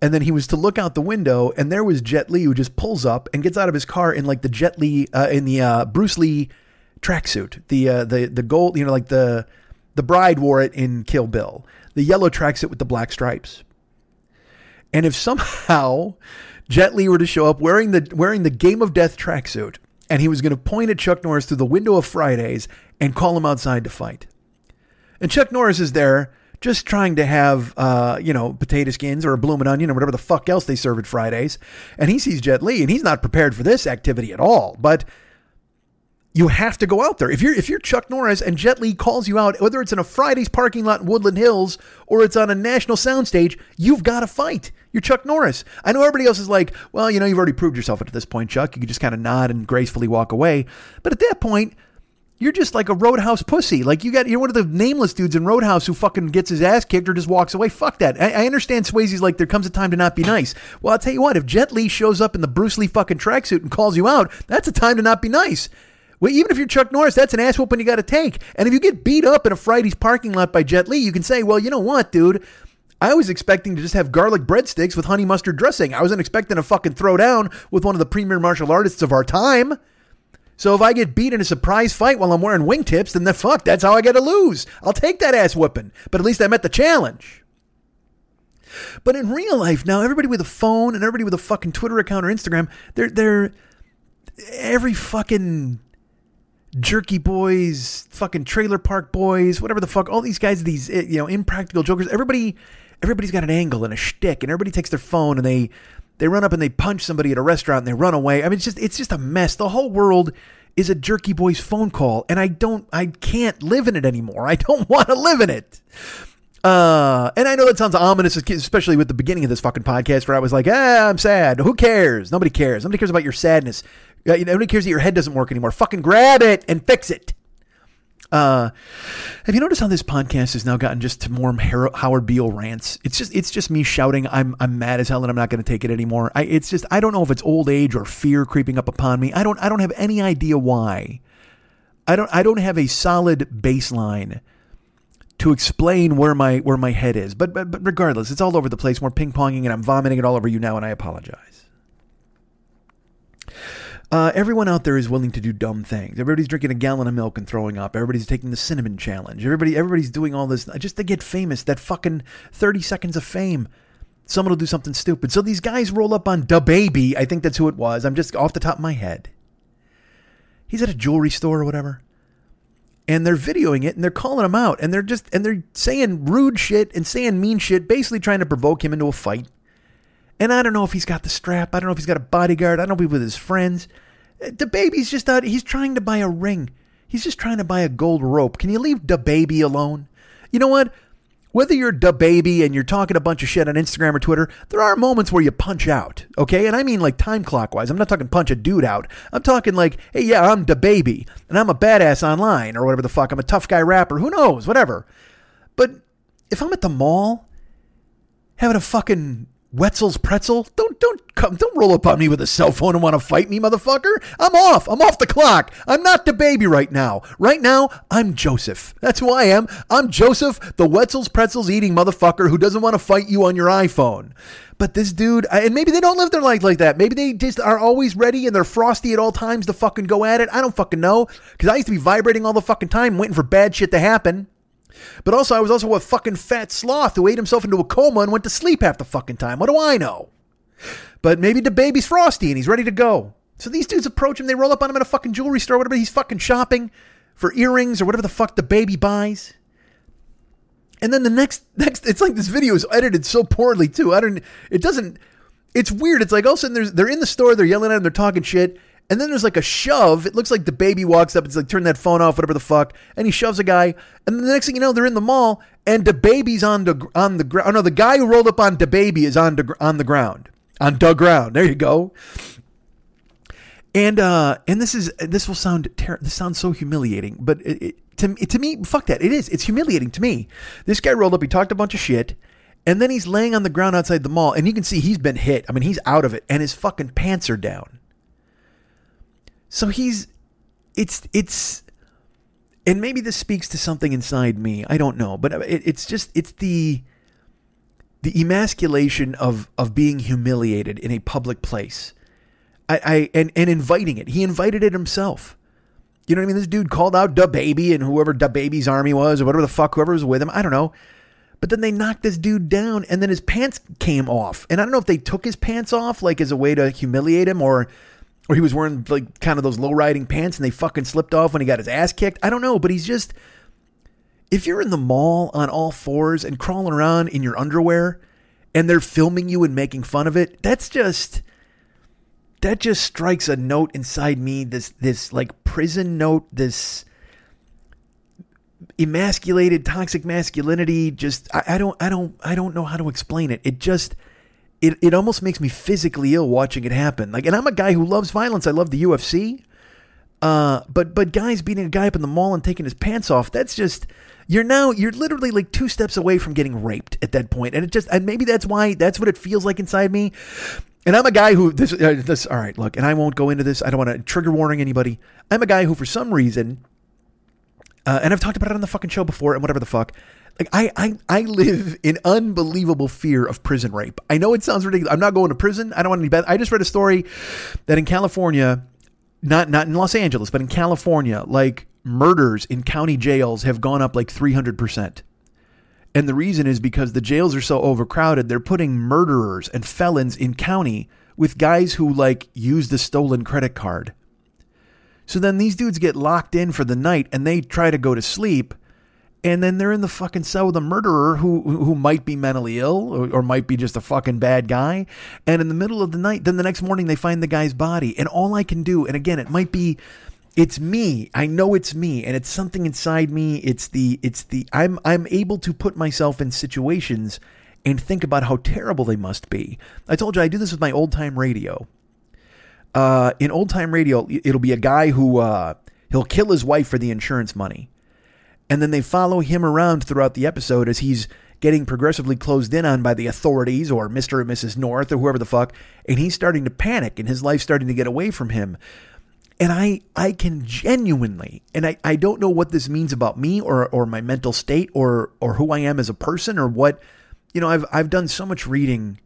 and then he was to look out the window, and there was Jet Li who just pulls up and gets out of his car in like the Jet Li uh, in the uh, Bruce Lee tracksuit. The uh, the the gold, you know, like the the bride wore it in Kill Bill. The yellow tracksuit with the black stripes. And if somehow Jet Li were to show up wearing the wearing the Game of Death tracksuit, and he was going to point at Chuck Norris through the window of Fridays and call him outside to fight, and Chuck Norris is there just trying to have, uh, you know, potato skins or a blooming onion or whatever the fuck else they serve at Fridays, and he sees Jet Li, and he's not prepared for this activity at all, but you have to go out there. If you're if you're Chuck Norris and Jet Li calls you out, whether it's in a Fridays parking lot in Woodland Hills or it's on a national soundstage, you've got to fight. You're Chuck Norris. I know everybody else is like, well, you know, you've already proved yourself at this point, Chuck. You can just kind of nod and gracefully walk away. But at that point, you're just like a roadhouse pussy. Like you got you're one of the nameless dudes in Roadhouse who fucking gets his ass kicked or just walks away. Fuck that. I, I understand Swayze's like there comes a time to not be nice. Well, I'll tell you what, if Jet Li shows up in the Bruce Lee fucking tracksuit and calls you out, that's a time to not be nice. Well, even if you're Chuck Norris, that's an ass whooping you got to take. And if you get beat up in a Friday's parking lot by Jet Li, you can say, well, you know what, dude? I was expecting to just have garlic breadsticks with honey mustard dressing. I wasn't expecting a fucking throwdown with one of the premier martial artists of our time. So if I get beat in a surprise fight while I'm wearing wingtips, then the fuck, that's how I get to lose. I'll take that ass whooping. But at least I met the challenge. But in real life now, everybody with a phone and everybody with a fucking Twitter account or Instagram, they're they're every fucking Jerky Boys, fucking Trailer Park Boys, whatever the fuck, all these guys, these eh, you know impractical jokers. Everybody, everybody's got an angle and a shtick, and everybody takes their phone and they they run up and they punch somebody at a restaurant and they run away. I mean, it's just it's just a mess. The whole world is a jerky boy's phone call, and I don't, I can't live in it anymore. I don't want to live in it. Uh, and I know that sounds ominous, especially with the beginning of this fucking podcast where I was like, ah, I'm sad. Who cares? Nobody cares. Nobody cares about your sadness. Uh, nobody cares that your head doesn't work anymore. Fucking grab it and fix it. Uh, have you noticed how this podcast has now gotten just to more Howard Beale rants? It's just it's just me shouting, "I'm I'm mad as hell and I'm not going to take it anymore." I, it's just I don't know if it's old age or fear creeping up upon me. I don't I don't have any idea why. I don't I don't have a solid baseline to explain where my where my head is. But but, but regardless, it's all over the place. We're ping ponging and I'm vomiting it all over you now, and I apologize. Uh, everyone out there is willing to do dumb things. Everybody's drinking a gallon of milk and throwing up. Everybody's taking the cinnamon challenge. Everybody, everybody's doing all this just to get famous. That fucking thirty seconds of fame. Someone will do something stupid. So these guys roll up on DaBaby. I think that's who it was. I'm just off the top of my head. He's at a jewelry store or whatever and they're videoing it and they're calling him out and they're just and they're saying rude shit and saying mean shit, basically trying to provoke him into a fight. And I don't know if he's got the strap. I don't know if he's got a bodyguard. I don't know if he's with his friends. The baby's just out. He's trying to buy a ring. He's just trying to buy a gold rope. Can you leave the baby alone? You know what? whether you're the DaBaby and you're talking a bunch of shit on Instagram or Twitter, there are moments where you punch out, okay? And I mean like time clockwise. I'm not talking punch a dude out. I'm talking like, hey, yeah, I'm the DaBaby and I'm a badass online or whatever the fuck. I'm a tough guy rapper. Who knows? Whatever. But if I'm at the mall having a fucking Wetzel's pretzel. Don't don't come don't roll up on me with a cell phone and want to fight me, motherfucker. I'm off. I'm off the clock. I'm not the baby right now. Right now, I'm Joseph. That's who I am. I'm Joseph, the Wetzel's pretzels eating motherfucker who doesn't want to fight you on your iPhone. But this dude, and maybe they don't live their life like that. Maybe they just are always ready and they're frosty at all times to fucking go at it. I don't fucking know. Because I used to be vibrating all the fucking time, waiting for bad shit to happen. But also, I was also a fucking fat sloth who ate himself into a coma and went to sleep half the fucking time. What do I know? But maybe the baby's frosty and he's ready to go. So these dudes approach him. They roll up on him at a fucking jewelry store, whatever. He's fucking shopping for earrings or whatever the fuck the baby buys. And then the next, next, it's like this video is edited so poorly too. I don't, it doesn't, it's weird. It's like all of a sudden they're in the store, they're yelling at him, they're talking shit, and then there's like a shove. It looks like the baby walks up. It's like, turn that phone off, whatever the fuck. And he shoves a guy. And then the next thing you know, they're in the mall and the baby's on the, on the ground. Oh, no, the guy who rolled up on the baby is on, the, on the ground. On the ground. There you go. And, uh, and this is, this will sound, ter- this sounds so humiliating, but it, it, to, to me, fuck that. It is. It's humiliating to me. This guy rolled up. He talked a bunch of shit. And then he's laying on the ground outside the mall. And you can see he's been hit. I mean, he's out of it. And his fucking pants are down. So he's it's it's and maybe this speaks to something inside me. I don't know, but it, it's just it's the the emasculation of of being humiliated in a public place. I, I and and inviting it. He invited it himself. You know what I mean? This dude called out DaBaby and whoever DaBaby's army was or whatever the fuck whoever was with him. I don't know. But then they knocked this dude down and then his pants came off. And I don't know if they took his pants off like as a way to humiliate him or or he was wearing like kind of those low riding pants and they fucking slipped off when he got his ass kicked. I don't know, but he's just if you're in the mall on all fours and crawling around in your underwear and they're filming you and making fun of it, that's just that just strikes a note inside me this this like prison note this emasculated toxic masculinity just I, I don't i don't i don't know how to explain it it just it, it almost makes me physically ill watching it happen. Like, and I'm a guy who loves violence. I love the UFC. Uh, but but guys beating a guy up in the mall and taking his pants off, that's just you're now you're literally like two steps away from getting raped at that point. And it just and maybe that's why that's what it feels like inside me. And I'm a guy who this uh, this all right, look, and I won't go into this. I don't want to trigger warning anybody. I'm a guy who for some reason uh, and I've talked about it on the fucking show before and whatever the fuck. Like I, I, I live in unbelievable fear of prison rape. I know it sounds ridiculous. I'm not going to prison. I don't want any bad. I just read a story that in California, not not in Los Angeles, but in California, like murders in county jails have gone up like 300 percent. And the reason is because the jails are so overcrowded. They're putting murderers and felons in county with guys who like use the stolen credit card. So then these dudes get locked in for the night and they try to go to sleep and then they're in the fucking cell with a murderer who who might be mentally ill or, or, might be just a fucking bad guy. And in the middle of the night, then the next morning they find the guy's body. And all I can do, and again, it might be it's me. I know it's me, and it's something inside me. It's the it's the I'm I'm able to put myself in situations and think about how terrible they must be. I told you I do this with my old time radio. Uh, in old time radio, it'll be a guy who uh, he'll kill his wife for the insurance money, and then they follow him around throughout the episode as he's getting progressively closed in on by the authorities or Mr. and Mrs. North or whoever the fuck, and he's starting to panic and his life's starting to get away from him. And I, I can genuinely, and I, I don't know what this means about me or, or my mental state or, or who I am as a person or what, you know, I've, I've done so much reading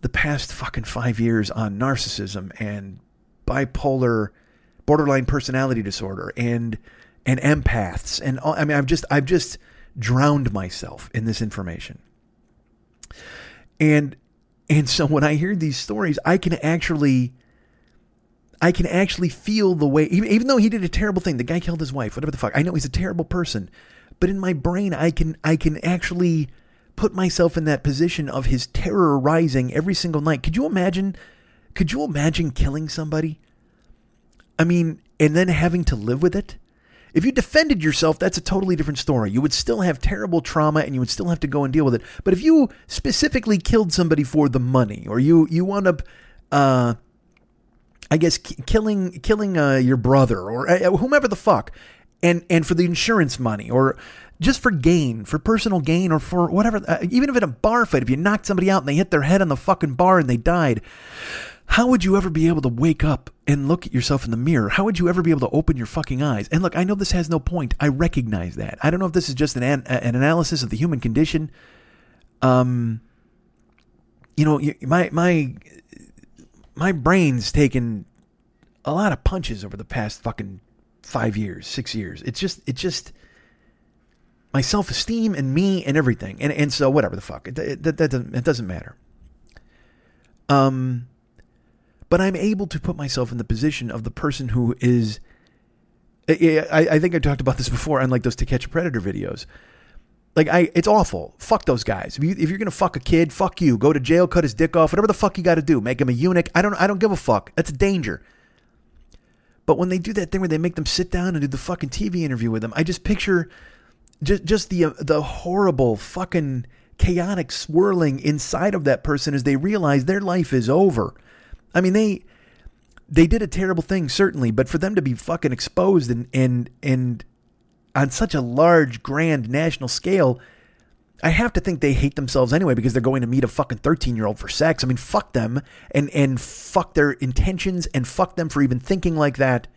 the past fucking five years on narcissism and bipolar, borderline personality disorder and, and empaths. And all, I mean, I've just, I've just drowned myself in this information. And, and so when I hear these stories, I can actually, I can actually feel the way, even, even though he did a terrible thing, the guy killed his wife, whatever the fuck. I know he's a terrible person, but in my brain, I can, I can actually put myself in that position of his terror rising every single night. Could you imagine? Could you imagine killing somebody? I mean, and then having to live with it? If you defended yourself, that's a totally different story. You would still have terrible trauma and you would still have to go and deal with it. But if you specifically killed somebody for the money, or you you wound up, uh, I guess, killing killing uh, your brother or uh, whomever the fuck, and and for the insurance money or just for gain, for personal gain, or for whatever, uh, even if in a bar fight, if you knocked somebody out and they hit their head on the fucking bar and they died, how would you ever be able to wake up and look at yourself in the mirror? How would you ever be able to open your fucking eyes? And look, I know this has no point. I recognize that. I don't know if this is just an an analysis of the human condition. Um, you know, my my my brain's taken a lot of punches over the past fucking five years, six years. It's just it just my self esteem and me and everything, and and so whatever the fuck, it, it, that, that doesn't it doesn't matter. Um but I'm able to put myself in the position of the person who is. I, I think I talked about this before on like those To Catch a Predator videos. Like I, it's awful. Fuck those guys. If, you, if you're gonna fuck a kid, fuck you. Go to jail, cut his dick off, whatever the fuck you got to do. Make him a eunuch. I don't. I don't give a fuck. That's a danger. But when they do that thing where they make them sit down and do the fucking TV interview with them, I just picture just just the uh, the horrible fucking chaotic swirling inside of that person as they realize their life is over. I mean, they they did a terrible thing certainly, but for them to be fucking exposed and and and on such a large, grand national scale, I have to think they hate themselves anyway because they're going to meet a fucking 13 year old for sex. I mean, fuck them and, and fuck their intentions and fuck them for even thinking like that.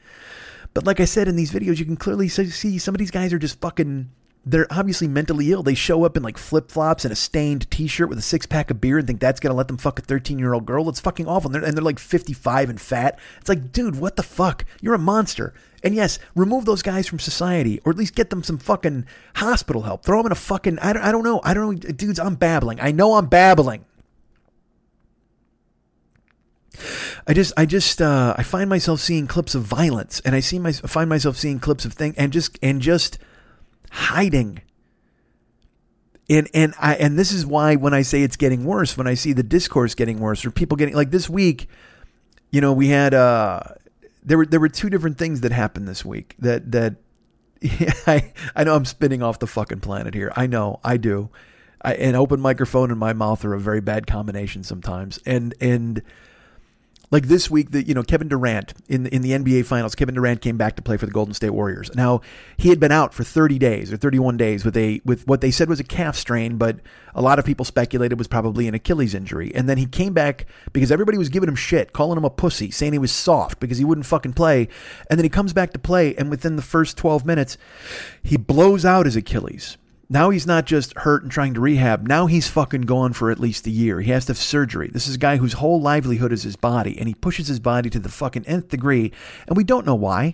But like I said in these videos, you can clearly see some of these guys are just fucking they're obviously mentally ill. They show up in like flip flops and a stained t shirt with a six pack of beer and think that's going to let them fuck a 13 year old girl. It's fucking awful. And they're, and they're, like 55 and fat. It's like, dude, what the fuck? You're a monster. And yes, remove those guys from society or at least get them some fucking hospital help. Throw them in a fucking, I don't, I don't know. I don't know. Dudes, I'm babbling. I know I'm babbling. I just, I just, uh, I find myself seeing clips of violence, and I see my, find myself seeing clips of things, and just, and just, hiding. And and I and this is why when I say it's getting worse, when I see the discourse getting worse or people getting like this week, you know, we had uh there were there were two different things that happened this week that that yeah, I I know I'm spinning off the fucking planet here. I know, I do. I, an open microphone and my mouth are a very bad combination sometimes. And and like this week, that you know Kevin Durant in in the NBA Finals, Kevin Durant came back to play for the Golden State Warriors. Now he had been out for 30 days or 31 days with a with what they said was a calf strain, but a lot of people speculated was probably an Achilles injury. And then he came back because everybody was giving him shit, calling him a pussy, saying he was soft because he wouldn't fucking play. And then he comes back to play, and within the first 12 minutes, he blows out his Achilles. Now he's not just hurt and trying to rehab. Now he's fucking gone for at least a year. He has to have surgery. This is a guy whose whole livelihood is his body, and he pushes his body to the fucking nth degree, and we don't know why.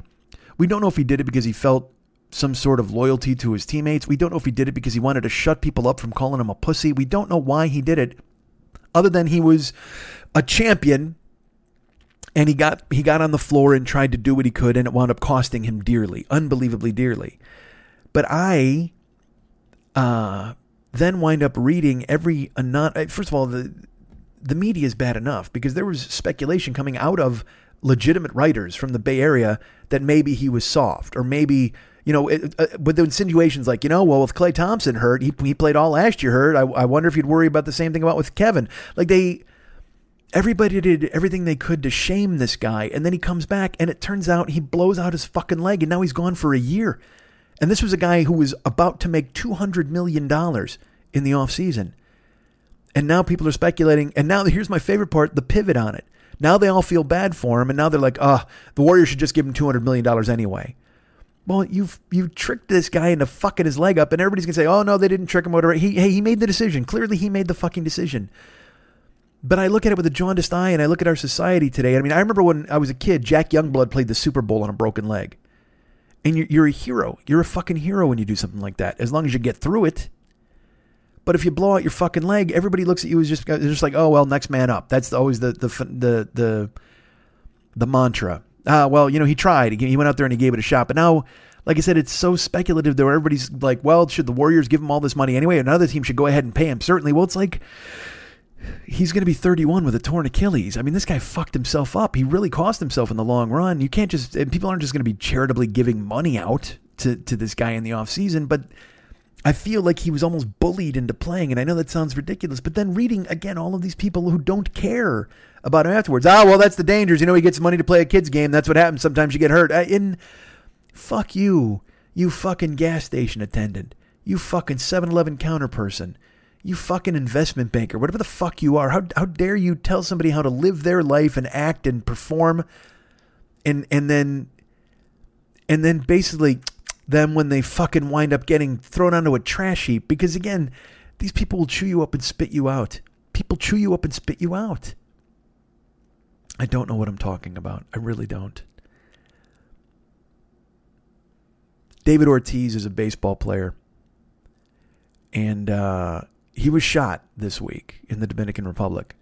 We don't know if he did it because he felt some sort of loyalty to his teammates. We don't know if he did it because he wanted to shut people up from calling him a pussy. We don't know why he did it, other than he was a champion and he got he got on the floor and tried to do what he could and it wound up costing him dearly unbelievably dearly but i uh, then wind up reading every anon- uh, first of all the the media is bad enough because there was speculation coming out of legitimate writers from the Bay Area that maybe he was soft or maybe you know, it, uh, but the insinuations like, you know, well, if Klay Thompson hurt, he, he played all last year hurt. I, I wonder if you'd worry about the same thing about with Kevin. Like they, everybody did everything they could to shame this guy. And then he comes back and it turns out he blows out his fucking leg and now he's gone for a year. And this was a guy who was about to make $200 million in the offseason. And now people are speculating. And now here's my favorite part the pivot on it. Now they all feel bad for him. And now they're like, oh, the Warriors should just give him $200 million anyway. Well, you've you tricked this guy into fucking his leg up, and everybody's gonna say, "Oh no, they didn't trick him." Whatever. He hey, he made the decision. Clearly, he made the fucking decision. But I look at it with a jaundiced eye, and I look at our society today. I mean, I remember when I was a kid, Jack Youngblood played the Super Bowl on a broken leg, and you're, you're a hero. You're a fucking hero when you do something like that, as long as you get through it. But if you blow out your fucking leg, everybody looks at you as just just like, "Oh well, next man up." That's always the the the the, the mantra uh, well, you know, he tried. He went out there and he gave it a shot. But now, like I said, it's so speculative that everybody's like, well, should the Warriors give him all this money anyway? Another team should go ahead and pay him. Certainly. Well, it's like he's going to be 31 with a torn Achilles. I mean, this guy fucked himself up. He really cost himself in the long run. You can't just, and people aren't just going to be charitably giving money out to, to this guy in the offseason, but I feel like he was almost bullied into playing. And I know that sounds ridiculous, but then reading again all of these people who don't care about him afterwards. Ah, well, that's the dangers. You know, he gets money to play a kid's game. That's what happens. Sometimes you get hurt. In fuck you, you fucking gas station attendant. You fucking 7 Eleven counter person. You fucking investment banker. Whatever the fuck you are. How, how dare you tell somebody how to live their life and act and perform and and then and then basically them when they fucking wind up getting thrown onto a trash heap because again these people will chew you up and spit you out people chew you up and spit you out I don't know what I'm talking about. I really don't. David Ortiz is a baseball player, and uh, he was shot this week in the Dominican Republic.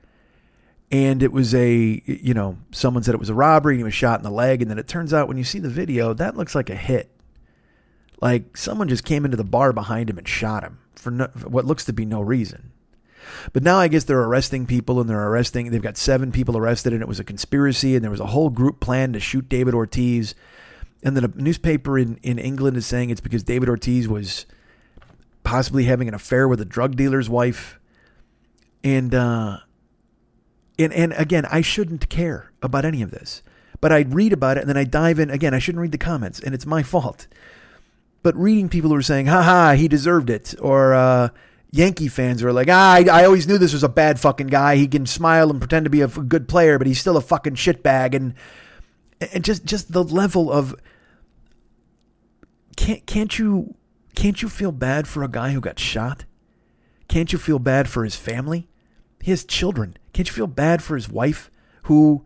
And it was a, you know, someone said it was a robbery and he was shot in the leg. And then it turns out when you see the video, that looks like a hit. Like someone just came into the bar behind him and shot him for, no, for what looks to be no reason. But now I guess they're arresting people and they're arresting. They've got seven people arrested and it was a conspiracy and there was a whole group plan to shoot David Ortiz. And then a newspaper in, in England is saying it's because David Ortiz was possibly having an affair with a drug dealer's wife. And, uh, and, and again, I shouldn't care about any of this. But I read about it and then I dive in. Again, I shouldn't read the comments and it's my fault. But reading people who are saying, ha ha, he deserved it. Or, uh, Yankee fans are like, ah, I, I, always knew this was a bad fucking guy. He can smile and pretend to be a good player, but he's still a fucking shitbag. And and just just the level of can't can't you can't you feel bad for a guy who got shot? Can't you feel bad for his family? He has children. Can't you feel bad for his wife who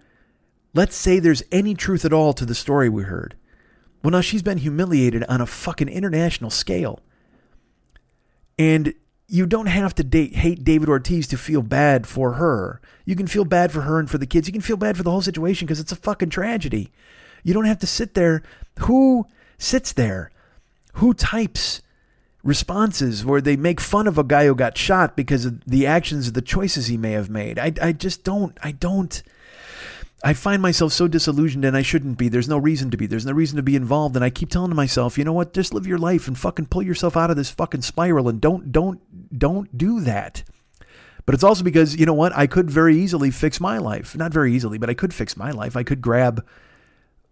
let's say there's any truth at all to the story we heard. Well, now she's been humiliated on a fucking international scale. And you don't have to date, hate David Ortiz to feel bad for her. You can feel bad for her and for the kids. You can feel bad for the whole situation because it's a fucking tragedy. You don't have to sit there. Who sits there? Who types responses where they make fun of a guy who got shot because of the actions, of the choices he may have made? I, I just don't. I don't. I find myself so disillusioned and I shouldn't be. There's no reason to be. There's no reason to be involved. And I keep telling myself, you know what? Just live your life and fucking pull yourself out of this fucking spiral and don't, don't, don't do that. But it's also because, you know what? I could very easily fix my life. Not very easily, but I could fix my life. I could grab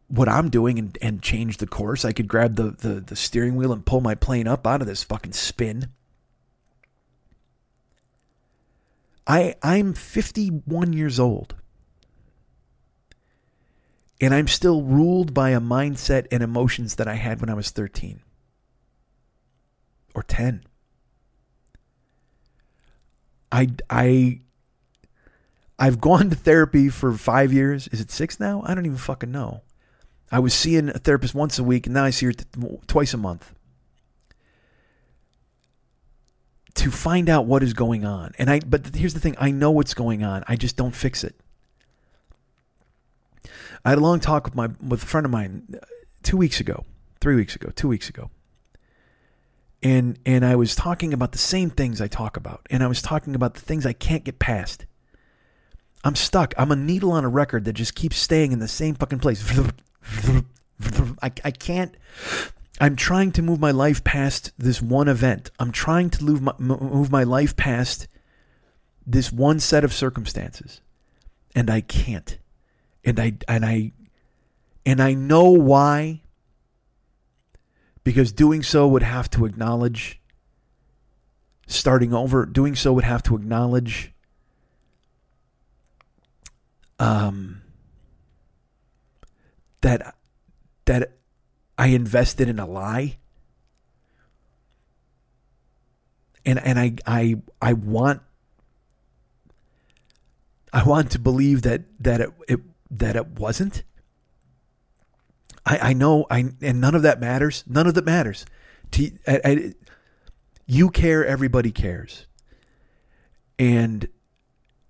what I'm doing and, and change the course. I could grab the, the, the steering wheel and pull my plane up out of this fucking spin. I, I'm 51 years old and I'm still ruled by a mindset and emotions that I had when I was 13 or 10. I, I, I've gone to therapy for five years. Is it six now? I don't even fucking know. I was seeing a therapist once a week, and now I see her twice a month to find out what is going on. And I, but here's the thing: I know what's going on. I just don't fix it. I had a long talk with my with a friend of mine uh, two weeks ago, three weeks ago, two weeks ago, and and I was talking about the same things I talk about, and I was talking about the things I can't get past. I'm stuck. I'm a needle on a record that just keeps staying in the same fucking place. I, I can't. I'm trying to move my life past this one event. I'm trying to move my, move my life past this one set of circumstances, and I can't. And I and I and I know why. Because doing so would have to acknowledge starting over. Doing so would have to acknowledge um, that that I invested in a lie. And and I I I want I want to believe that that it, it that it wasn't. I, I know I and none of that matters. None of that matters. To, I, I, you care, everybody cares, and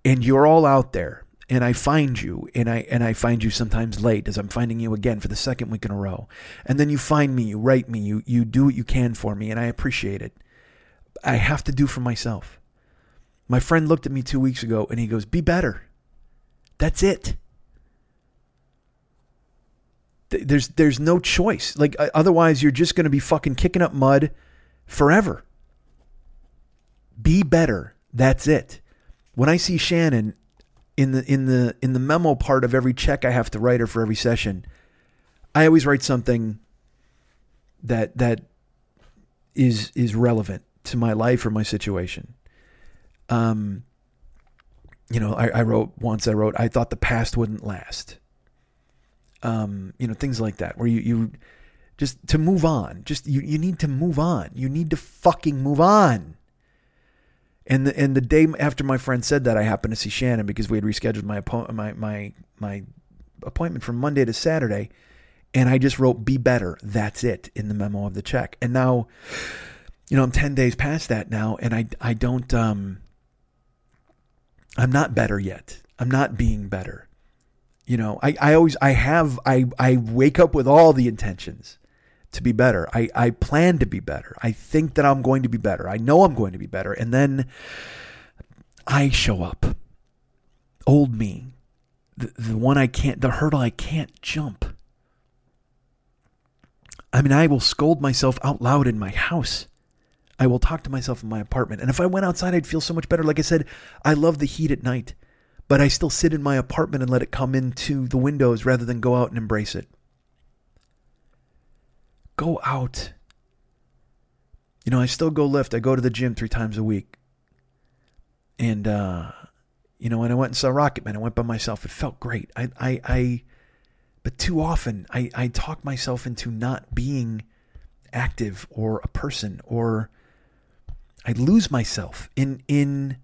and you're all out there and I find you and I and I find you sometimes late as I'm finding you again for the second week in a row. And then you find me, you write me, you you do what you can for me and I appreciate it. I have to do for myself. My friend looked at me 2 weeks ago and he goes, "Be better." That's it. There's there's no choice. Like otherwise you're just going to be fucking kicking up mud forever. Be better. That's it. When I see Shannon in the in the in the memo part of every check I have to write or for every session, I always write something that that is is relevant to my life or my situation. Um, you know, I, I wrote once. I wrote, I thought the past wouldn't last. Um, you know, things like that, where you you just to move on. Just you you need to move on. You need to fucking move on. And the and the day after my friend said that, I happened to see Shannon because we had rescheduled my my my my appointment from Monday to Saturday, and I just wrote "be better." That's it in the memo of the check. And now, you know, I'm ten days past that now, and I I don't um. I'm not better yet. I'm not being better. You know, I, I always I have I I wake up with all the intentions to be better. I, I plan to be better. I think that I'm going to be better. I know I'm going to be better. And then I show up. Old me. The, the one I can't, the hurdle I can't jump. I mean, I will scold myself out loud in my house. I will talk to myself in my apartment. And if I went outside, I'd feel so much better. Like I said, I love the heat at night, but I still sit in my apartment and let it come into the windows rather than go out and embrace it. Go out. You know, I still go lift. I go to the gym three times a week. And, uh, you know, when I went and saw Rocketman, I went by myself. It felt great. I, I, I but too often I, I talk myself into not being active or a person or I lose myself in, in,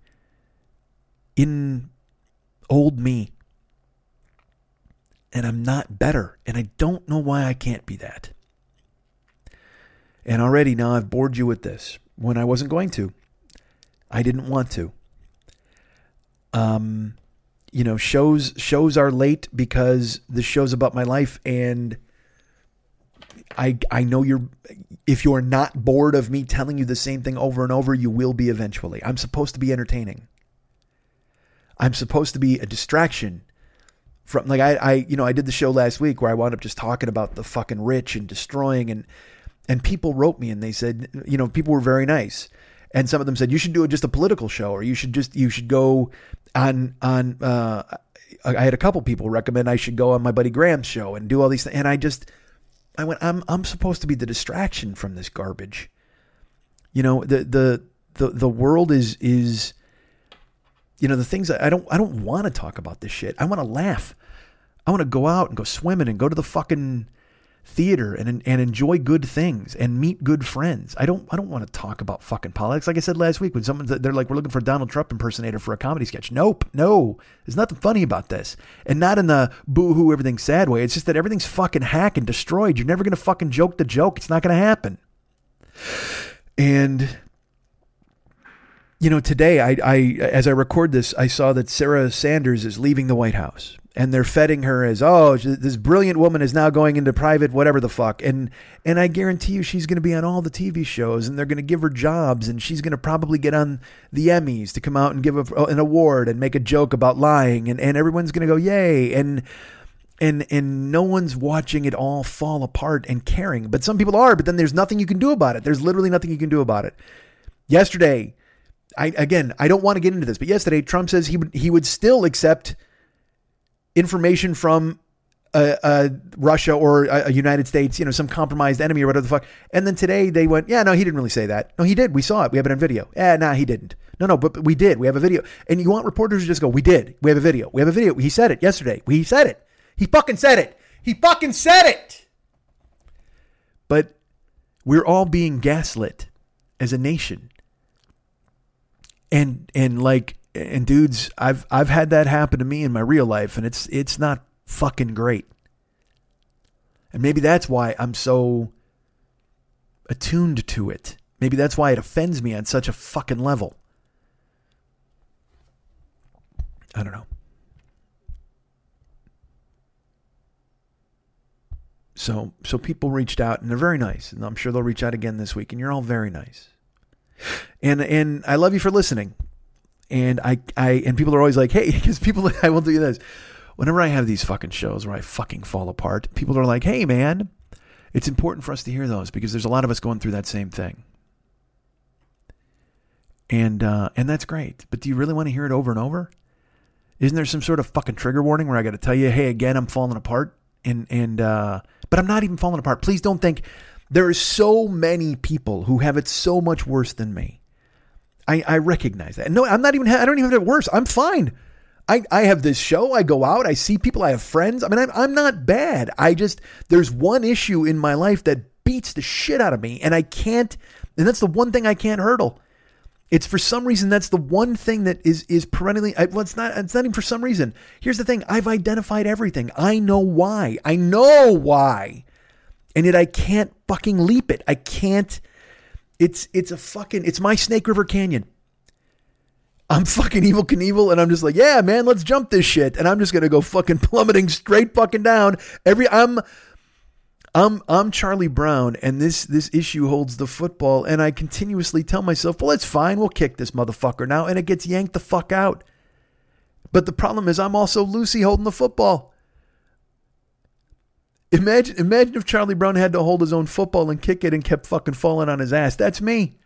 in old me. And I'm not better. And I don't know why I can't be that. And already now I've bored you with this when I wasn't going to. I didn't want to. Um, you know, shows shows are late because the show's about my life and I I know you're if you're not bored of me telling you the same thing over and over, you will be eventually. I'm supposed to be entertaining. I'm supposed to be a distraction from like I I you know, I did the show last week where I wound up just talking about the fucking rich and destroying and and people wrote me and they said, you know, people were very nice. And some of them said, you should do just a political show or you should just, you should go on, on, uh, I had a couple people recommend I should go on my buddy Graham's show and do all these things. And I just, I went, I'm, I'm supposed to be the distraction from this garbage. You know, the, the, the, the world is, is, you know, the things I don't, I don't want to talk about this shit. I want to laugh. I want to go out and go swimming and go to the fucking, theater and and enjoy good things and meet good friends. I don't I don't want to talk about fucking politics. Like I said last week when someone they're like we're looking for a Donald Trump impersonator for a comedy sketch. Nope, no. There's nothing funny about this. And not in the boo-hoo everything's sad way. It's just that everything's fucking hacked and destroyed. You're never to fucking joke the joke. It's not to happen. And you know, today I, I as I record this, I saw that Sarah Sanders is leaving the White House, and they're feting her as, oh, this brilliant woman is now going into private, whatever the fuck, and and I guarantee you, she's going to be on all the TV shows, and they're going to give her jobs, and she's going to probably get on the Emmys to come out and give a, an award and make a joke about lying, and and everyone's going to go yay, and and and no one's watching it all fall apart and caring, but some people are, but then there's nothing you can do about it. There's literally nothing you can do about it. Yesterday I again, I don't want to get into this, but yesterday Trump says he would he would still accept information from uh, uh, Russia or a, United States, you know, some compromised enemy or whatever the fuck. And then today they went, yeah, no, he didn't really say that. No, he did. We saw it. We have it on video. Yeah, nah, he didn't. No, no, but, but we did. We have a video. And you want reporters to just go, we did. We have a video. We have a video. He said it yesterday. He said it. He fucking said it. He fucking said it. But we're all being gaslit as a nation and and like and dudes i've i've had that happen to me in my real life and it's it's not fucking great. And maybe that's why i'm so attuned to it. Maybe that's why it offends me on such a fucking level. I don't know. So so people reached out and they're very nice and i'm sure they'll reach out again this week and you're all very nice and and I love you for listening. And I I and people are always like, hey, because people I will do this. Whenever I have these fucking shows where I fucking fall apart, people are like, hey man, it's important for us to hear those because there's a lot of us going through that same thing. And uh, and that's great. But do you really want to hear it over and over? Isn't there some sort of fucking trigger warning where I got to tell you, hey, again, I'm falling apart, and and uh, but I'm not even falling apart. Please don't think there are so many people who have it so much worse than me. I, I recognize that. No, I'm not even, I don't even have it worse. I'm fine. I, I have this show. I go out. I see people. I have friends. I mean, I'm, I'm not bad. I just, there's one issue in my life that beats the shit out of me. And I can't, and that's the one thing I can't hurdle. It's for some reason that's the one thing that is is perennially. Well, it's not. It's not even for some reason. Here's the thing. I've identified everything. I know why. I know why and yet I can't fucking leap it. I can't. It's it's a fucking it's my Snake River Canyon. I'm fucking Evel Knievel, and I'm just like, yeah, man, let's jump this shit, and I'm just gonna go fucking plummeting straight fucking down. Every I'm. I'm I'm Charlie Brown, and this this issue holds the football, and I continuously tell myself, well, it's fine, we'll kick this motherfucker now, and it gets yanked the fuck out. But the problem is, I'm also Lucy holding the football. Imagine, imagine if Charlie Brown had to hold his own football and kick it and kept fucking falling on his ass. That's me.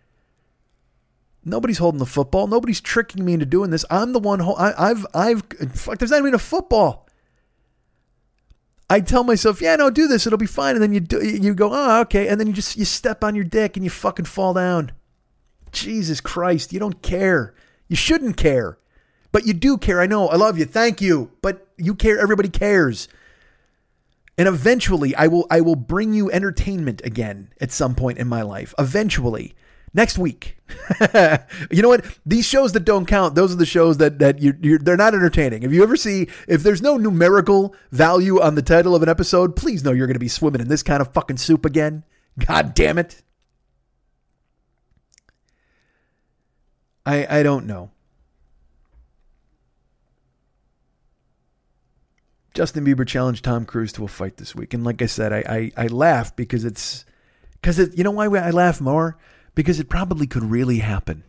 Nobody's holding the football. Nobody's tricking me into doing this. I'm the one. I, have I've, fuck. There's not even a football. I tell myself, yeah, no, do this. It'll be fine. And then you do, you go, oh, okay. And then you just you step on your dick and you fucking fall down. Jesus Christ, you don't care. You shouldn't care, but you do care. I know. I love you. Thank you. But you care. Everybody cares. And eventually I will I will bring you entertainment again at some point in my life. Eventually. Next week. you know what? These shows that don't count, those are the shows that that you you're, they're not entertaining. If you ever see if there's no numerical value on the title of an episode, please know you're going to be swimming in this kind of fucking soup again. God damn it. I I don't know. Justin Bieber challenged Tom Cruise to a fight this week, and like I said, I I, I laugh because it's because it. You know why I laugh more? Because it probably could really happen.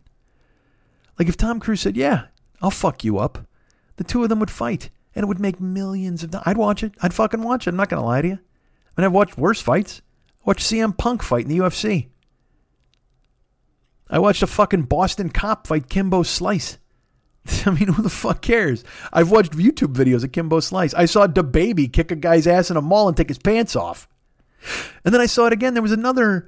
Like if Tom Cruise said, "Yeah, I'll fuck you up," the two of them would fight, and it would make millions of. dollars. I'd watch it. I'd fucking watch it. I'm not gonna lie to you. I mean, I've watched worse fights. I watched CM Punk fight in the UFC. I watched a fucking Boston cop fight Kimbo Slice. I mean, who the fuck cares? I've watched YouTube videos of Kimbo Slice. I saw the baby kick a guy's ass in a mall and take his pants off. And then I saw it again. There was another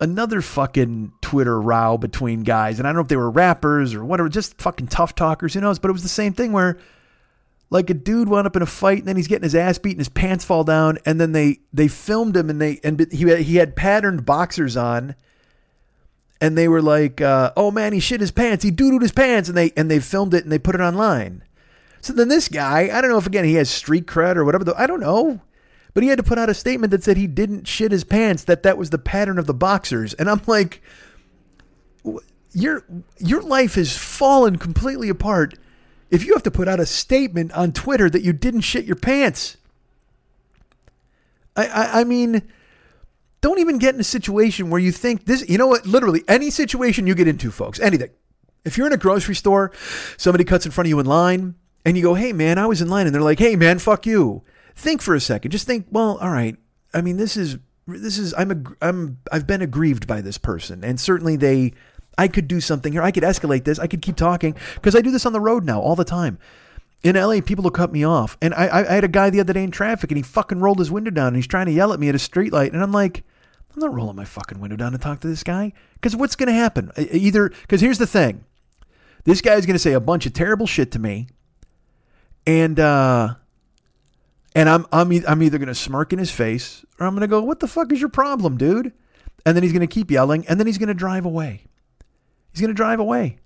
another fucking Twitter row between guys. And I don't know if they were rappers or whatever, just fucking tough talkers, who knows? But it was the same thing where like a dude wound up in a fight and then he's getting his ass beat and his pants fall down and then they they filmed him and they and he he had patterned boxers on and they were like, uh, "Oh man, he shit his pants. He doodled his pants," and they and they filmed it and they put it online. So then this guy, I don't know if again he has street cred or whatever. I don't know, but he had to put out a statement that said he didn't shit his pants. That that was the pattern of the boxers, and I'm like, your your life has fallen completely apart if you have to put out a statement on Twitter that you didn't shit your pants. I, I, I mean, don't even get in a situation where you think this. You know what? Literally, any situation you get into, folks, anything. If you're in a grocery store, somebody cuts in front of you in line, and you go, "Hey, man, I was in line," and they're like, "Hey, man, fuck you." Think for a second. Just think. Well, all right. I mean, this is this is I'm a I'm I've been aggrieved by this person, and certainly they. I could do something here. I could escalate this. I could keep talking because I do this on the road now all the time. In LA, people will cut me off, and I, I I had a guy the other day in traffic, and he fucking rolled his window down, and he's trying to yell at me at a streetlight. and I'm like, I'm not rolling my fucking window down to talk to this guy because what's going to happen? Either because here's the thing, this guy's going to say a bunch of terrible shit to me, and uh, and I'm I'm I'm either going to smirk in his face or I'm going to go, "What the fuck is your problem, dude?" And then he's going to keep yelling, and then he's going to drive away. He's going to drive away.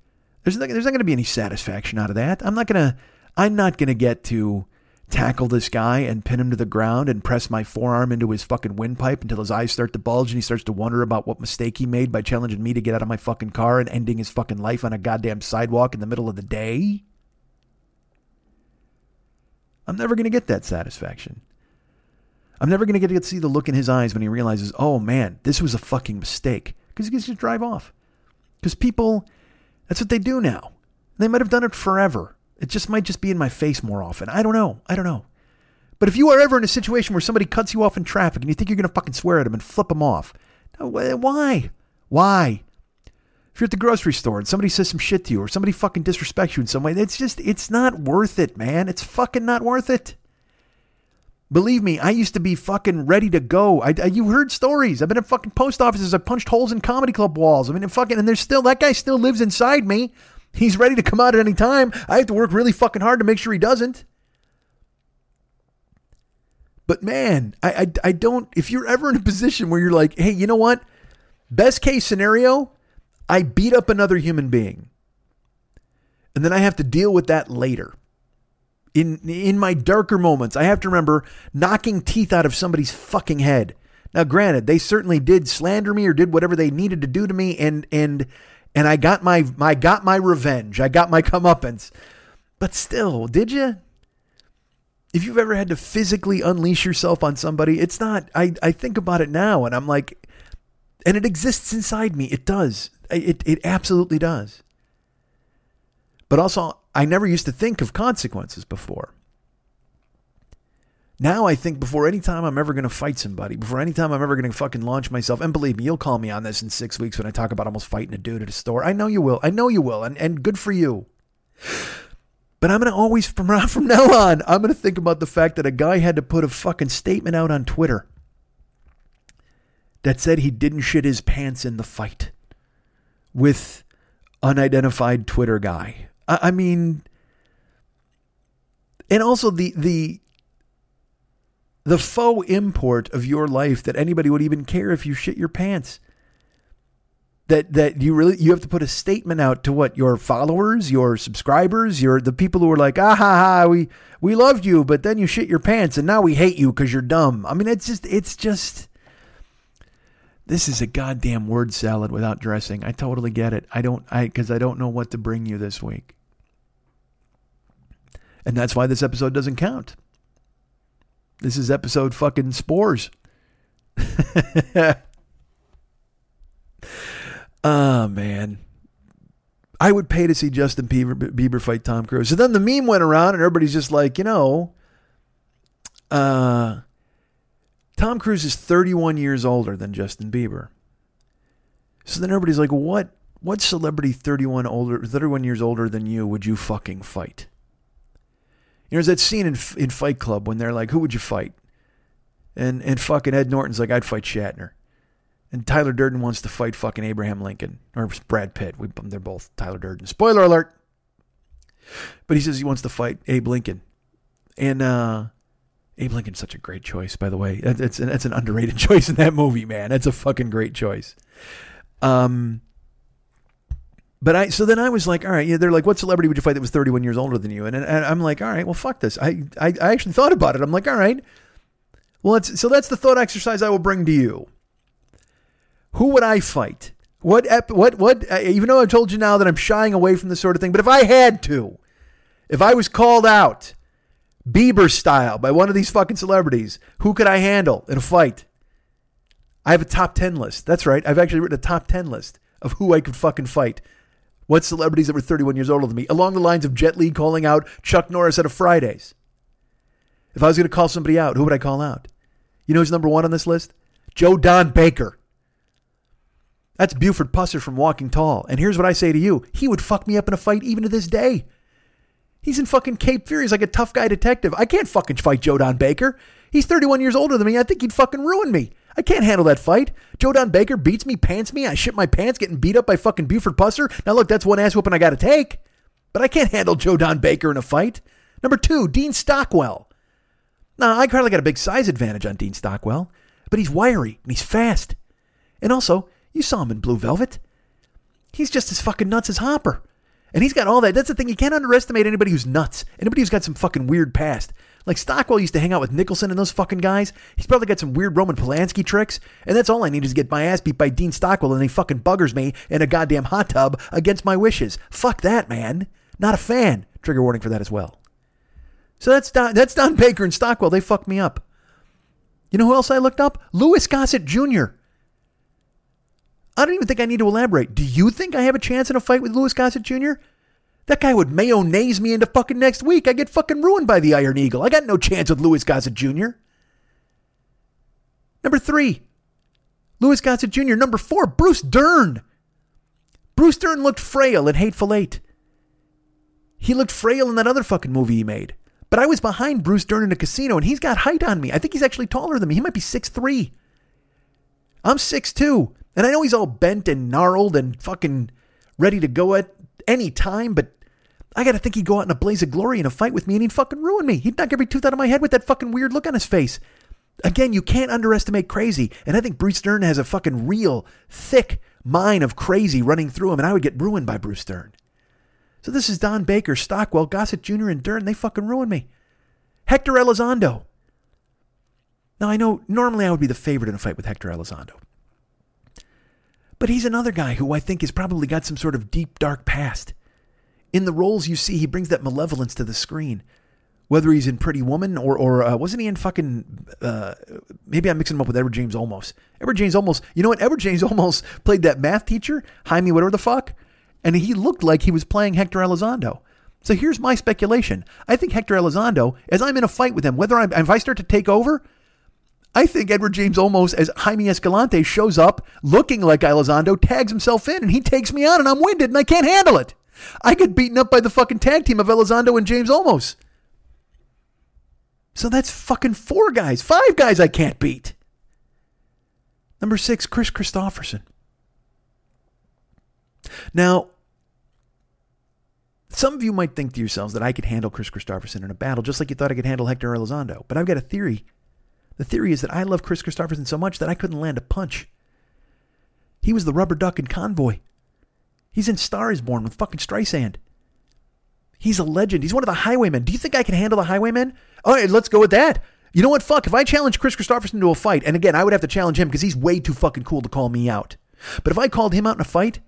There's not, there's not going to be any satisfaction out of that. I'm not going to I'm not going to get to tackle this guy and pin him to the ground and press my forearm into his fucking windpipe until his eyes start to bulge and he starts to wonder about what mistake he made by challenging me to get out of my fucking car and ending his fucking life on a goddamn sidewalk in the middle of the day. I'm never going to get that satisfaction. I'm never going to get to see the look in his eyes when he realizes, oh man, this was a fucking mistake. Because he gets to drive off. Because people, that's what they do now. They might have done it forever. It just might just be in my face more often. I don't know. I don't know. But if you are ever in a situation where somebody cuts you off in traffic and you think you're going to fucking swear at them and flip them off, why? Why? If you're at the grocery store and somebody says some shit to you or somebody fucking disrespects you in some way, it's just, it's not worth it, man. It's fucking not worth it. Believe me, I used to be fucking ready to go. I, I- you heard stories. I've been in fucking post offices. I punched holes in comedy club walls. I mean, fucking, and there's still that guy still lives inside me. He's ready to come out at any time. I have to work really fucking hard to make sure he doesn't. But man, I, I I don't. If you're ever in a position where you're like, hey, you know what? Best case scenario, I beat up another human being, and then I have to deal with that later in in my darker moments, I have to remember knocking teeth out of somebody's fucking head. Now, granted, they certainly did slander me or did whatever they needed to do to me, and and and I got my I got my revenge. I got my comeuppance. But still, did you? If you've ever had to physically unleash yourself on somebody, it's not. I I think about it now, and I'm like, and it exists inside me. It does. It it absolutely does. But also, I never used to think of consequences before. Now I think before any time I'm ever going to fight somebody, before any time I'm ever going to fucking launch myself, and believe me, you'll call me on this in six weeks when I talk about almost fighting a dude at a store. I know you will. I know you will, and, and good for you. But I'm going to always, from, from now on, I'm going to think about the fact that a guy had to put a fucking statement out on Twitter that said he didn't shit his pants in the fight with unidentified Twitter guy. I, I mean, and also the the the faux import of your life that anybody would even care if you shit your pants. That that you really you have to put a statement out to what your followers, your subscribers, your the people who are like ah ha ha we we loved you, but then you shit your pants and now we hate you because you're dumb. I mean, it's just it's just this is a goddamn word salad without dressing. I totally get it. I don't I cuz I don't know what to bring you this week. And that's why this episode doesn't count. This is episode fucking S'bores. oh man. I would pay to see Justin Bieber, Bieber fight Tom Cruise. So then the meme went around and everybody's just like, you know, uh Tom Cruise is 31 years older than Justin Bieber. So then everybody's like, what what celebrity 31 older 31 years older than you would you fucking fight? You know, there's that scene in in Fight Club when they're like, "Who would you fight?" And and fucking Ed Norton's like, "I'd fight Shatner." And Tyler Durden wants to fight fucking Abraham Lincoln or Brad Pitt. We, they're both Tyler Durden. Spoiler alert. But he says he wants to fight Abe Lincoln, and uh, Abe Lincoln's such a great choice, by the way. That, that's that's an underrated choice in that movie, man. That's a fucking great choice. Um, but I so then I was like, all right, yeah, they're like, what celebrity would you fight that was 31 years older than you? And, and I'm like, all right, well, fuck this. I, I I actually thought about it. I'm like, all right, well, it's so that's the thought exercise I will bring to you. Who would I fight? What, ep- what, what, uh, even though I told you now that I'm shying away from this sort of thing, but if I had to, if I was called out Bieber style by one of these fucking celebrities, who could I handle in a fight? I have a top 10 list. That's right. I've actually written a top 10 list of who I could fucking fight. What celebrities that were 31 years older than me, along the lines of Jet Li calling out Chuck Norris at a Fridays. If I was going to call somebody out, who would I call out? You know who's number one on this list? Joe Don Baker. That's Buford Pusser from Walking Tall. And here's what I say to you he would fuck me up in a fight even to this day. He's in fucking Cape Fear. He's like a tough guy detective. I can't fucking fight Joe Don Baker. He's 31 years older than me. I think he'd fucking ruin me. I can't handle that fight. Joe Don Baker beats me, pants me. I shit my pants getting beat up by fucking Buford Pusser. Now, look, that's one ass whooping I got to take. But I can't handle Joe Don Baker in a fight. Number two, Dean Stockwell. Now, I probably got a big size advantage on Dean Stockwell, but he's wiry and he's fast. And also, you saw him in Blue Velvet. He's just as fucking nuts as Hopper. And he's got all that. That's the thing. You can't underestimate anybody who's nuts. Anybody who's got some fucking weird past. Like Stockwell used to hang out with Nicholson and those fucking guys. He's probably got some weird Roman Polanski tricks. And that's all I need is to get my ass beat by Dean Stockwell and he fucking buggers me in a goddamn hot tub against my wishes. Fuck that, man. Not a fan. Trigger warning for that as well. So that's Don, that's Don Baker and Stockwell. They fucked me up. You know who else I looked up? Louis Gossett Jr. I don't even think I need to elaborate. Do you think I have a chance in a fight with Louis Gossett Jr.? That guy would mayonnaise me into fucking next week. I get fucking ruined by the Iron Eagle. I got no chance with Louis Gossett Jr. Number three, Louis Gossett Jr. Number four, Bruce Dern. Bruce Dern looked frail in Hateful Eight. He looked frail in that other fucking movie he made. But I was behind Bruce Dern in a casino and he's got height on me. I think he's actually taller than me. He might be 6'3. I'm 6'2. And I know he's all bent and gnarled and fucking ready to go at any time, but I gotta think he'd go out in a blaze of glory in a fight with me and he'd fucking ruin me. He'd knock every tooth out of my head with that fucking weird look on his face. Again, you can't underestimate crazy. And I think Bruce Dern has a fucking real, thick mine of crazy running through him, and I would get ruined by Bruce Dern. So this is Don Baker, Stockwell, Gossett Jr., and Dern. They fucking ruined me. Hector Elizondo. Now, I know normally I would be the favorite in a fight with Hector Elizondo. But he's another guy who I think has probably got some sort of deep, dark past. In the roles you see, he brings that malevolence to the screen. Whether he's in Pretty Woman or, or uh, wasn't he in fucking, uh, maybe I'm mixing him up with Edward James Olmos. Edward James Olmos, you know what? Edward James Olmos played that math teacher, Jaime, whatever the fuck, and he looked like he was playing Hector Elizondo. So here's my speculation. I think Hector Elizondo, as I'm in a fight with him, whether I'm, if I start to take over, I think Edward James Olmos as Jaime Escalante shows up looking like Elizondo, tags himself in, and he takes me on, and I'm winded, and I can't handle it. I get beaten up by the fucking tag team of Elizondo and James Olmos. So that's fucking four guys, five guys I can't beat. Number six, Kris Kristofferson. Now, some of you might think to yourselves that I could handle Kris Kristofferson in a battle just like you thought I could handle Hector Elizondo. But I've got a theory the theory is that I love Kris Kristofferson so much that I couldn't land a punch. He was the rubber duck in Convoy. He's in Star is Born with fucking Streisand. He's a legend. He's one of the Highwaymen. Do you think I can handle the Highwaymen? All right, let's go with that. You know what? Fuck. If I challenge Kris Kristofferson to a fight, and again, I would have to challenge him because he's way too fucking cool to call me out. But if I called him out in a fight,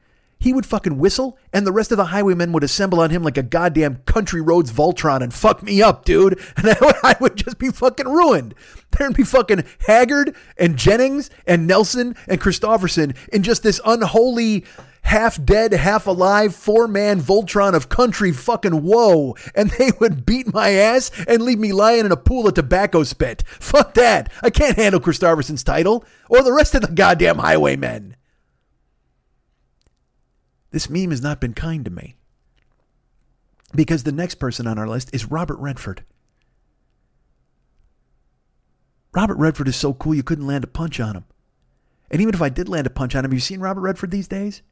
he would fucking whistle, and the rest of the highwaymen would assemble on him like a goddamn country roads Voltron and fuck me up, dude. And I would, just be fucking ruined. There'd be fucking Haggard and Jennings and Nelson and Kristofferson in just this unholy half dead, half alive, four man Voltron of country fucking woe. And they would beat my ass and leave me lying in a pool of tobacco spit. Fuck that. I can't handle Kristofferson's title or the rest of the goddamn highwaymen. This meme has not been kind to me. Because the next person on our list is Robert Redford. Robert Redford is so cool you couldn't land a punch on him. And even if I did land a punch on him, have you seen Robert Redford these days?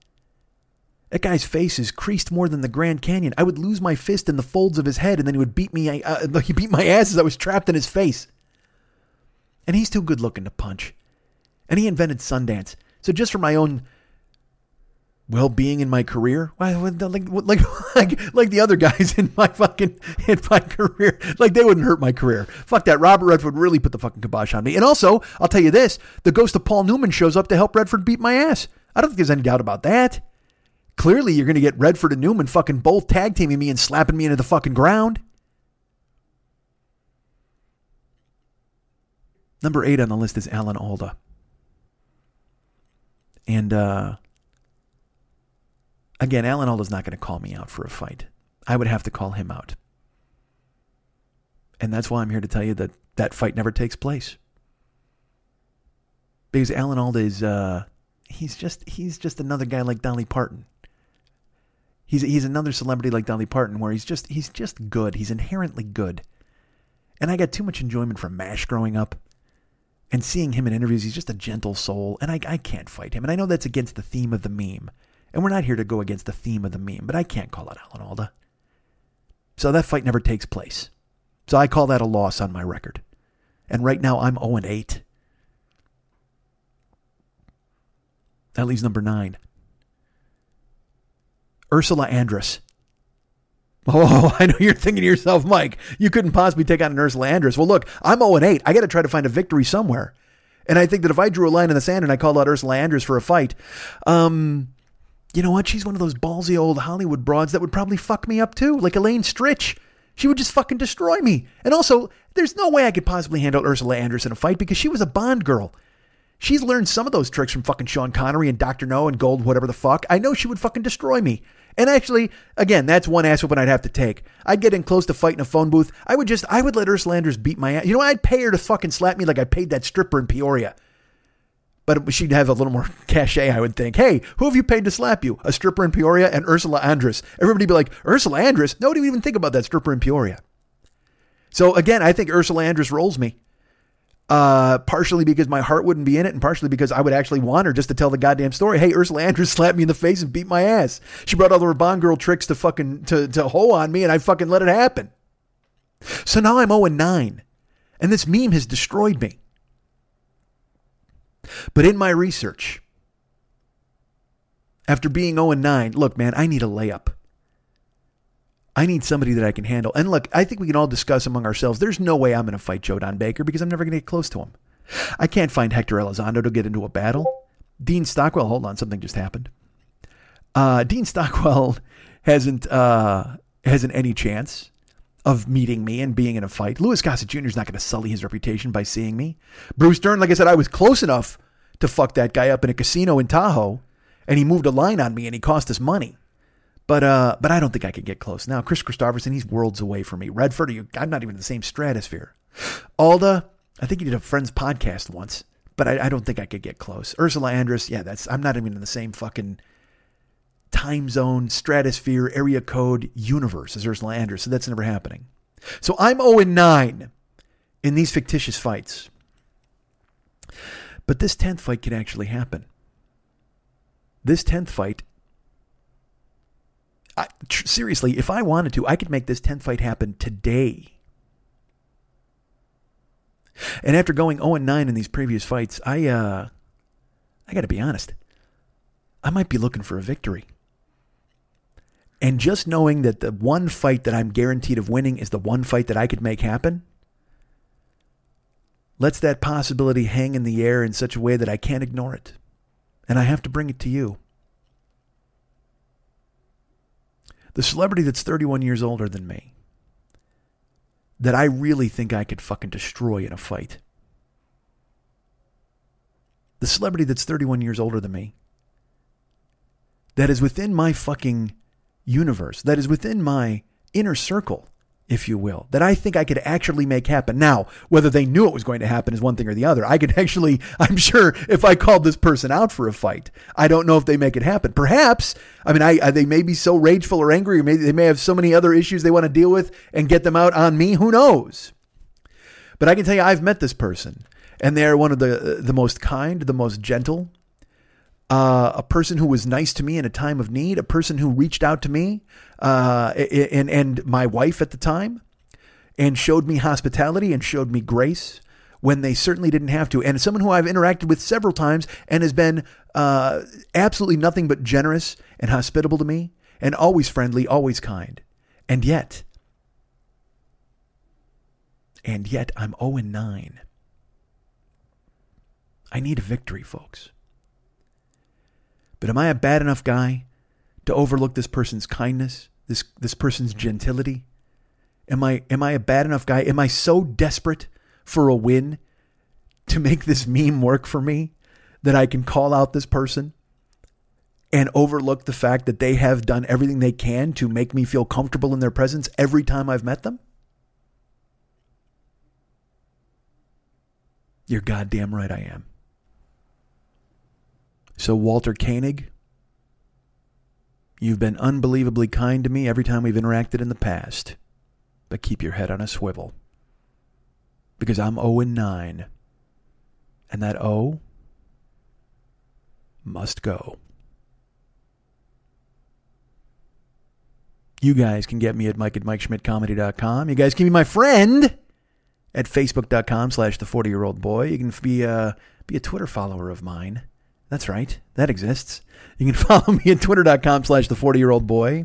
That guy's face is creased more than the Grand Canyon. I would lose my fist in the folds of his head, and then he would beat me. Uh, he beat my ass as I was trapped in his face. And he's too good looking to punch. And he invented Sundance. So just for my own well-being in my career? Like, like like like the other guys in my fucking in my career. Like they wouldn't hurt my career. Fuck that. Robert redford really put the fucking kibosh on me. And also i'll tell you this. The ghost of paul newman shows up to help redford beat my ass. I don't think there's any doubt about that. Clearly, you're going to get Redford and Newman fucking both tag teaming me and slapping me into the fucking ground. Number eight on the list is Alan Alda. And uh, again, Alan Alda's not going to call me out for a fight. I would have to call him out. And that's why I'm here to tell you that that fight never takes place. Because Alan Alda is uh, he's just he's just another guy like Dolly Parton. He's he's another celebrity like Dolly Parton where he's just he's just good. He's inherently good. And I got too much enjoyment from MASH growing up. And seeing him in interviews, he's just a gentle soul, and I, I can't fight him. And I know that's against the theme of the meme. And we're not here to go against the theme of the meme, but I can't call it Alan Alda. So that fight never takes place. So I call that a loss on my record. And right now I'm 0 8. That leaves number nine. Ursula Andress. Oh, I know you're thinking to yourself, Mike, you couldn't possibly take on an Ursula Andress. Well, look, I'm 0 8. I got to try to find a victory somewhere. And I think that if I drew a line in the sand and I called out Ursula Andress for a fight, um, you know what? She's one of those ballsy old Hollywood broads that would probably fuck me up too, like Elaine Stritch. She would just fucking destroy me. And also, there's no way I could possibly handle Ursula Andress in a fight because she was a Bond girl. She's learned some of those tricks from fucking Sean Connery and Dr. No and Gold, whatever the fuck. I know she would fucking destroy me. And actually, again, that's one ass whooping I'd have to take. I'd get in close to fighting a phone booth. I would just, I would let Ursula Andress beat my ass. You know, I'd pay her to fucking slap me like I paid that stripper in Peoria. But she'd have a little more cachet, I would think. Hey, who have you paid to slap you? A stripper in Peoria and Ursula Andress. Everybody'd be like, Ursula Andress? Nobody would even think about that stripper in Peoria. So again, I think Ursula Andress rolls me. Uh, partially because my heart wouldn't be in it, and partially because I would actually want her just to tell the goddamn story. Hey, Ursula Andress slapped me in the face and beat my ass. She brought all the Bond girl tricks to fucking to to hoe on me, and I fucking let it happen. So now I'm 0 and 9, and this meme has destroyed me. But in my research, after being 0 9, look, man, I need a layup. I need somebody that I can handle. And look, I think we can all discuss among ourselves. There's no way I'm going to fight Joe Don Baker because I'm never going to get close to him. I can't find Hector Elizondo to get into a battle. Dean Stockwell, hold on, something just happened. Uh, Dean Stockwell hasn't uh, hasn't any chance of meeting me and being in a fight. Louis Gossett Jr. is not going to sully his reputation by seeing me. Bruce Dern, like I said, I was close enough to fuck that guy up in a casino in Tahoe, and he moved a line on me and he cost us money. But uh, but I don't think I could get close. Now, Kris Kristofferson, he's worlds away from me. Redford, you, I'm not even in the same stratosphere. Alda, I think he did a Friends podcast once, but I, I don't think I could get close. Ursula Andress, yeah, that's I'm not even in the same fucking time zone, stratosphere, area code universe as Ursula Andress, so that's never happening. So I'm 0 9 in these fictitious fights. But this 10th fight could actually happen. This 10th fight I, tr- seriously, if I wanted to, I could make this 10th fight happen today. And after going 0 9 in these previous fights, I uh I got to be honest. I might be looking for a victory. And just knowing that the one fight that I'm guaranteed of winning is the one fight that I could make happen lets that possibility hang in the air in such a way that I can't ignore it. And I have to bring it to you. the celebrity that's 31 years older than me that I really think I could fucking destroy in a fight. The celebrity that's 31 years older than me that is within my fucking universe, that is within my inner circle if you will, that I think I could actually make happen. Now, whether they knew it was going to happen is one thing or the other. I could actually, I'm sure if I called this person out for a fight, I don't know if they make it happen. Perhaps, I mean, I, I they may be so rageful or angry, or maybe they may have so many other issues they want to deal with and get them out on me. Who knows? But I can tell you, I've met this person, and they're one of the the most kind, the most gentle, uh, a person who was nice to me in a time of need, a person who reached out to me uh, and and my wife at the time, and showed me hospitality and showed me grace when they certainly didn't have to, and someone who I've interacted with several times and has been uh, absolutely nothing but generous and hospitable to me, and always friendly, always kind, and yet, and yet I'm 0 and 9. I need a victory, folks. But am I a bad enough guy to overlook this person's kindness, this this person's gentility? Am I am I a bad enough guy? Am I so desperate for a win to make this meme work for me that I can call out this person and overlook the fact that they have done everything they can to make me feel comfortable in their presence every time I've met them? You're goddamn right I am. So, Walter Koenig, you've been unbelievably kind to me every time we've interacted in the past. But keep your head on a swivel. Because I'm 0 and 9. And that O must go. You guys can get me at Mike at MikeSchmidtComedy.com. You guys can be my friend at Facebook.com slash the 40 year old boy. You can be a, be a Twitter follower of mine. That's right. That exists. You can follow me at Twitter.com slash the 40 year old boy.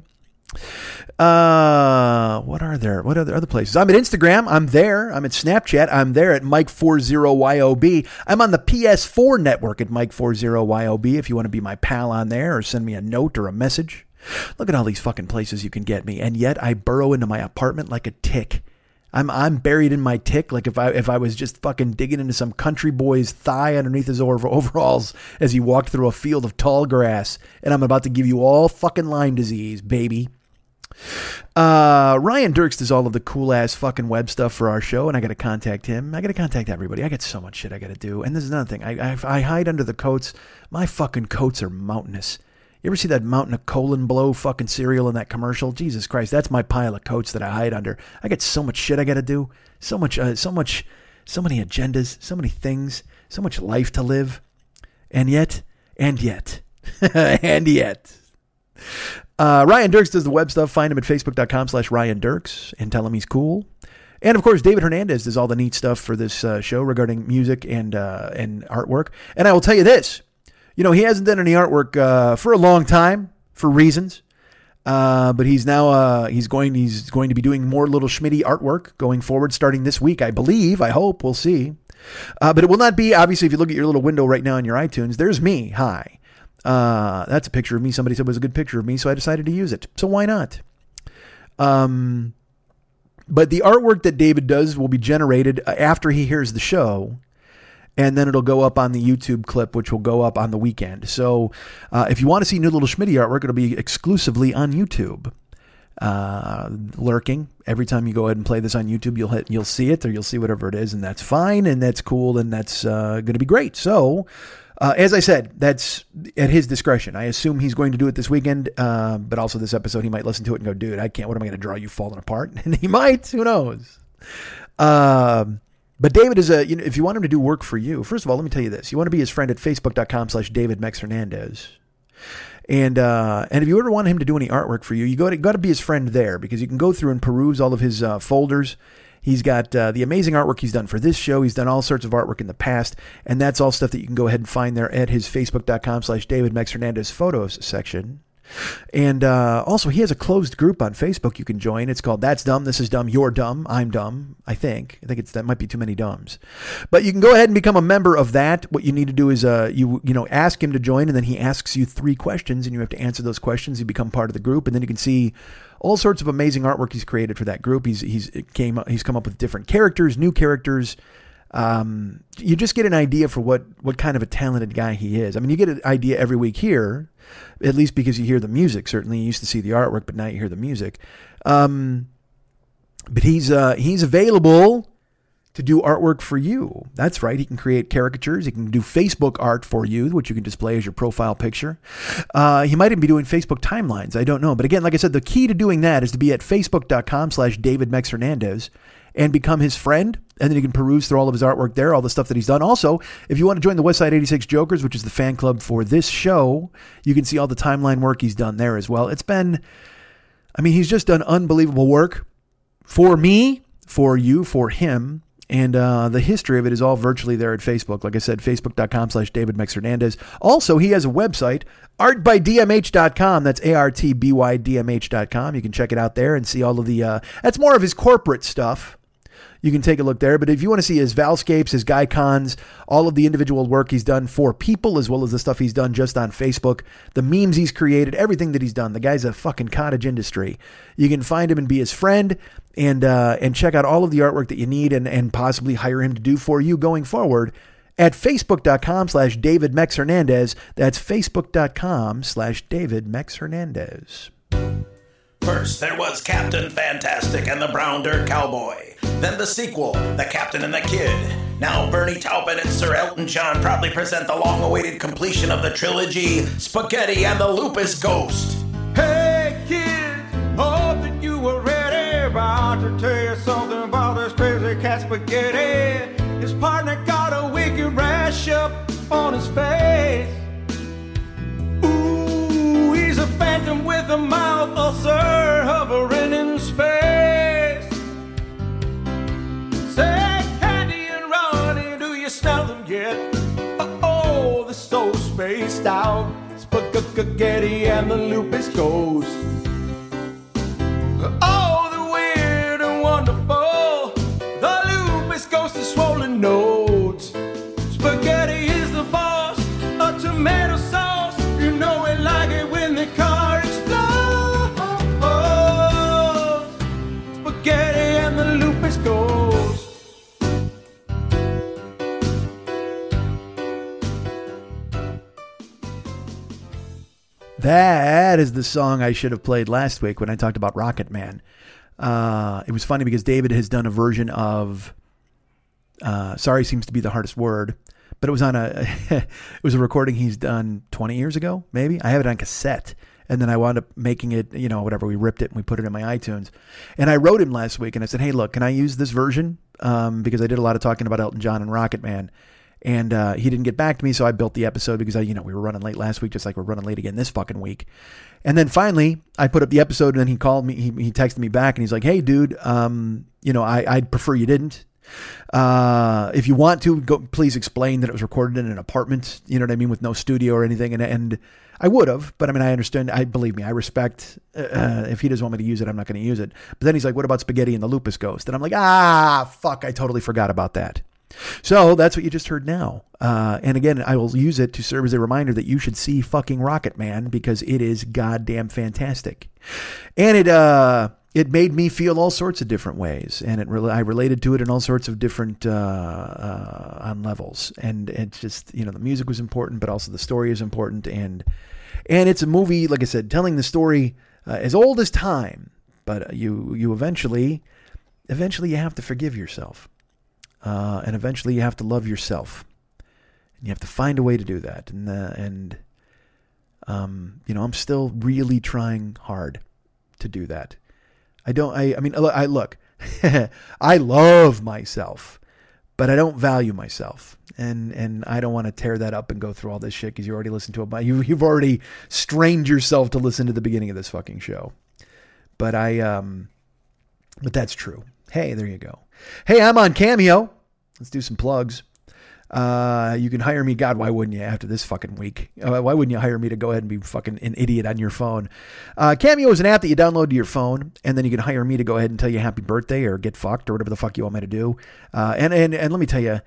Uh, what are there? What other other places? I'm at Instagram. I'm there. I'm at Snapchat. I'm there at Mike40YOB. I'm on the PS4 network at Mike40YOB if you want to be my pal on there or send me a note or a message. Look at all these fucking places you can get me. And yet I burrow into my apartment like a tick. I'm I'm buried in my tick like if I if I was just fucking digging into some country boy's thigh underneath his overalls as he walked through a field of tall grass and I'm about to give you all fucking Lyme disease, baby. Uh, Ryan Dirks does all of the cool ass fucking web stuff for our show, and I got to contact him. I got to contact everybody. I got so much shit I got to do. And there's another thing. I, I I hide under the coats. My fucking coats are mountainous. You ever see that mountain of colon blow fucking cereal in that commercial? Jesus Christ, that's my pile of coats that I hide under. I got so much shit I got to do. So much, uh, so much, so many agendas, so many things, so much life to live. And yet, and yet, and yet. Uh, Ryan Dirks does the web stuff. Find him at facebook.com slash Ryan Dirks and tell him he's cool. And of course, David Hernandez does all the neat stuff for this uh, show regarding music and uh, and artwork. And I will tell you this: you know, he hasn't done any artwork uh, for a long time for reasons. Uh, but he's now uh, he's going he's going to be doing more little Schmitty artwork going forward, starting this week, I believe. I hope we'll see. Uh, but it will not be obviously if you look at your little window right now in your iTunes. There's me. Hi, uh, that's a picture of me. Somebody said it was a good picture of me, so I decided to use it. So why not? Um, but the artwork that David does will be generated after he hears the show and then it'll go up on the YouTube clip, which will go up on the weekend. So uh, if you want to see new little Schmitty artwork, it'll be exclusively on YouTube. Uh, lurking every time you go ahead and play this on YouTube, you'll hit, you'll see it or you'll see whatever it is, and that's fine and that's cool and that's uh, going to be great. So. Uh, as I said, that's at his discretion. I assume he's going to do it this weekend, uh, but also this episode, he might listen to it and go, "Dude, I can't. What am I going to draw you falling apart?" And he might. Who knows? Um, but David is a, you know, if you want him to do work for you, first of all, let me tell you this. You want to be his friend at facebook.com slash David Mex Hernandez. And uh, and if you ever want him to do any artwork for you, you got to got to be his friend there because you can go through and peruse all of his uh, folders. He's got uh, the amazing artwork he's done for this show. He's done all sorts of artwork in the past, and that's all stuff that you can go ahead and find there at his facebook.com slash David Mex Hernandez photos section. And uh, also, he has a closed group on Facebook you can join. It's called "That's Dumb, This Is Dumb, You're Dumb, I'm Dumb." I think. I think it's that might be too many dumbs, but you can go ahead and become a member of that. What you need to do is uh, you you know ask him to join, and then he asks you three questions, and you have to answer those questions. You become part of the group, and then you can see all sorts of amazing artwork he's created for that group. He's he's came he's come up with different characters, new characters. Um, you just get an idea for what what kind of a talented guy he is. I mean, you get an idea every week here, at least because you hear the music. Certainly, you used to see the artwork, but now you hear the music. Um, but he's uh, he's available to do artwork for you. That's right. He can create caricatures. He can do Facebook art for you, which you can display as your profile picture. Uh, he might even be doing Facebook timelines. I don't know. But again, like I said, the key to doing that is to be at facebook.com slash David Mex Hernandez and become his friend. And then you can peruse through all of his artwork there, all the stuff that he's done. Also, if you want to join the Westside 86 Jokers, which is the fan club for this show, you can see all the timeline work he's done there as well. It's been, I mean, he's just done unbelievable work for me, for you, for him. And uh, the history of it is all virtually there at Facebook. Like I said, facebook.com slash David Mex Hernandez. Also, he has a website, artbydmh.com. That's A R T B Y D M H.com. You can check it out there and see all of the, uh, that's more of his corporate stuff. You can take a look there. But if you want to see his Valscapes, his Guy Cons, all of the individual work he's done for people, as well as the stuff he's done just on Facebook, the memes he's created, everything that he's done, the guy's a fucking cottage industry. You can find him and be his friend and uh, and check out all of the artwork that you need and, and possibly hire him to do for you going forward at facebook.com slash David Mex Hernandez. That's facebook.com slash David Mex Hernandez. First, there was Captain Fantastic and the Brown Dirt Cowboy. Then the sequel, The Captain and the Kid. Now, Bernie Taupin and Sir Elton John proudly present the long awaited completion of the trilogy, Spaghetti and the Lupus Ghost. Hey kids, hope that you were ready. About to tell you something about this crazy cat spaghetti. His partner got a wicked rash up on his face. Phantom with a mouth ulcer hovering in space. Say, Candy and Ronnie, do you smell them yet? Oh, they're so spaced out. Spaghetti and the lupus ghost. Oh, the song I should have played last week when I talked about Rocket Man. Uh, it was funny because David has done a version of uh, "Sorry" seems to be the hardest word, but it was on a it was a recording he's done 20 years ago, maybe. I have it on cassette, and then I wound up making it, you know, whatever. We ripped it and we put it in my iTunes. And I wrote him last week and I said, "Hey, look, can I use this version?" Um, because I did a lot of talking about Elton John and Rocket Man. And uh, he didn't get back to me, so I built the episode because I, you know, we were running late last week, just like we're running late again this fucking week. And then finally, I put up the episode, and then he called me. He, he texted me back, and he's like, "Hey, dude, um, you know, I, I'd prefer you didn't. Uh, if you want to, go please explain that it was recorded in an apartment. You know what I mean, with no studio or anything. And and I would have, but I mean, I understand. I believe me, I respect. Uh, if he doesn't want me to use it, I'm not going to use it. But then he's like, "What about spaghetti and the lupus ghost?" And I'm like, "Ah, fuck! I totally forgot about that." So that's what you just heard now. Uh, and again, I will use it to serve as a reminder that you should see fucking Rocket Man because it is goddamn fantastic. And it, uh, it made me feel all sorts of different ways, and it I related to it in all sorts of different uh, uh, on levels. And it's just you know the music was important, but also the story is important, and and it's a movie like I said, telling the story uh, as old as time. But you you eventually eventually you have to forgive yourself. Uh, and eventually you have to love yourself. And you have to find a way to do that. And, uh, and um, you know, I'm still really trying hard to do that. I don't, I, I mean, I look, I love myself, but I don't value myself. And, and I don't want to tear that up and go through all this shit because you already listened to it. You, you've already strained yourself to listen to the beginning of this fucking show. But I, um, but that's true. Hey, there you go. Hey, I'm on Cameo. Let's do some plugs. Uh, you can hire me. God, why wouldn't you after this fucking week? Uh, why wouldn't you hire me to go ahead and be fucking an idiot on your phone? Uh, Cameo is an app that you download to your phone, and then you can hire me to go ahead and tell you happy birthday or get fucked or whatever the fuck you want me to do. Uh, and, and, and let me tell you,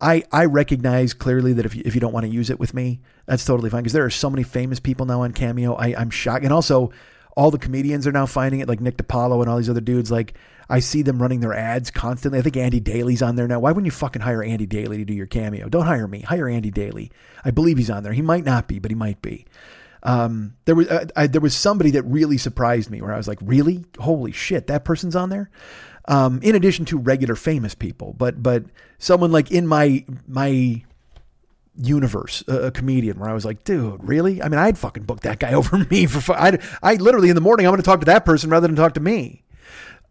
I, I recognize clearly that if you, if you don't want to use it with me, that's totally fine because there are so many famous people now on Cameo. I, I'm shocked. And also, all the comedians are now finding it, like Nick DiPaolo and all these other dudes. Like, I see them running their ads constantly. I think Andy Daly's on there now. Why wouldn't you fucking hire Andy Daly to do your cameo? Don't hire me. Hire Andy Daly. I believe he's on there. He might not be, but he might be. Um, there was uh, I, there was somebody that really surprised me where I was like, really? Holy shit, that person's on there. Um, in addition to regular famous people, but but someone like in my my universe, a, a, comedian where I was like, dude, really? I mean, I'd fucking book that guy over me for. I I literally in the morning I'm going to talk to that person rather than talk to me.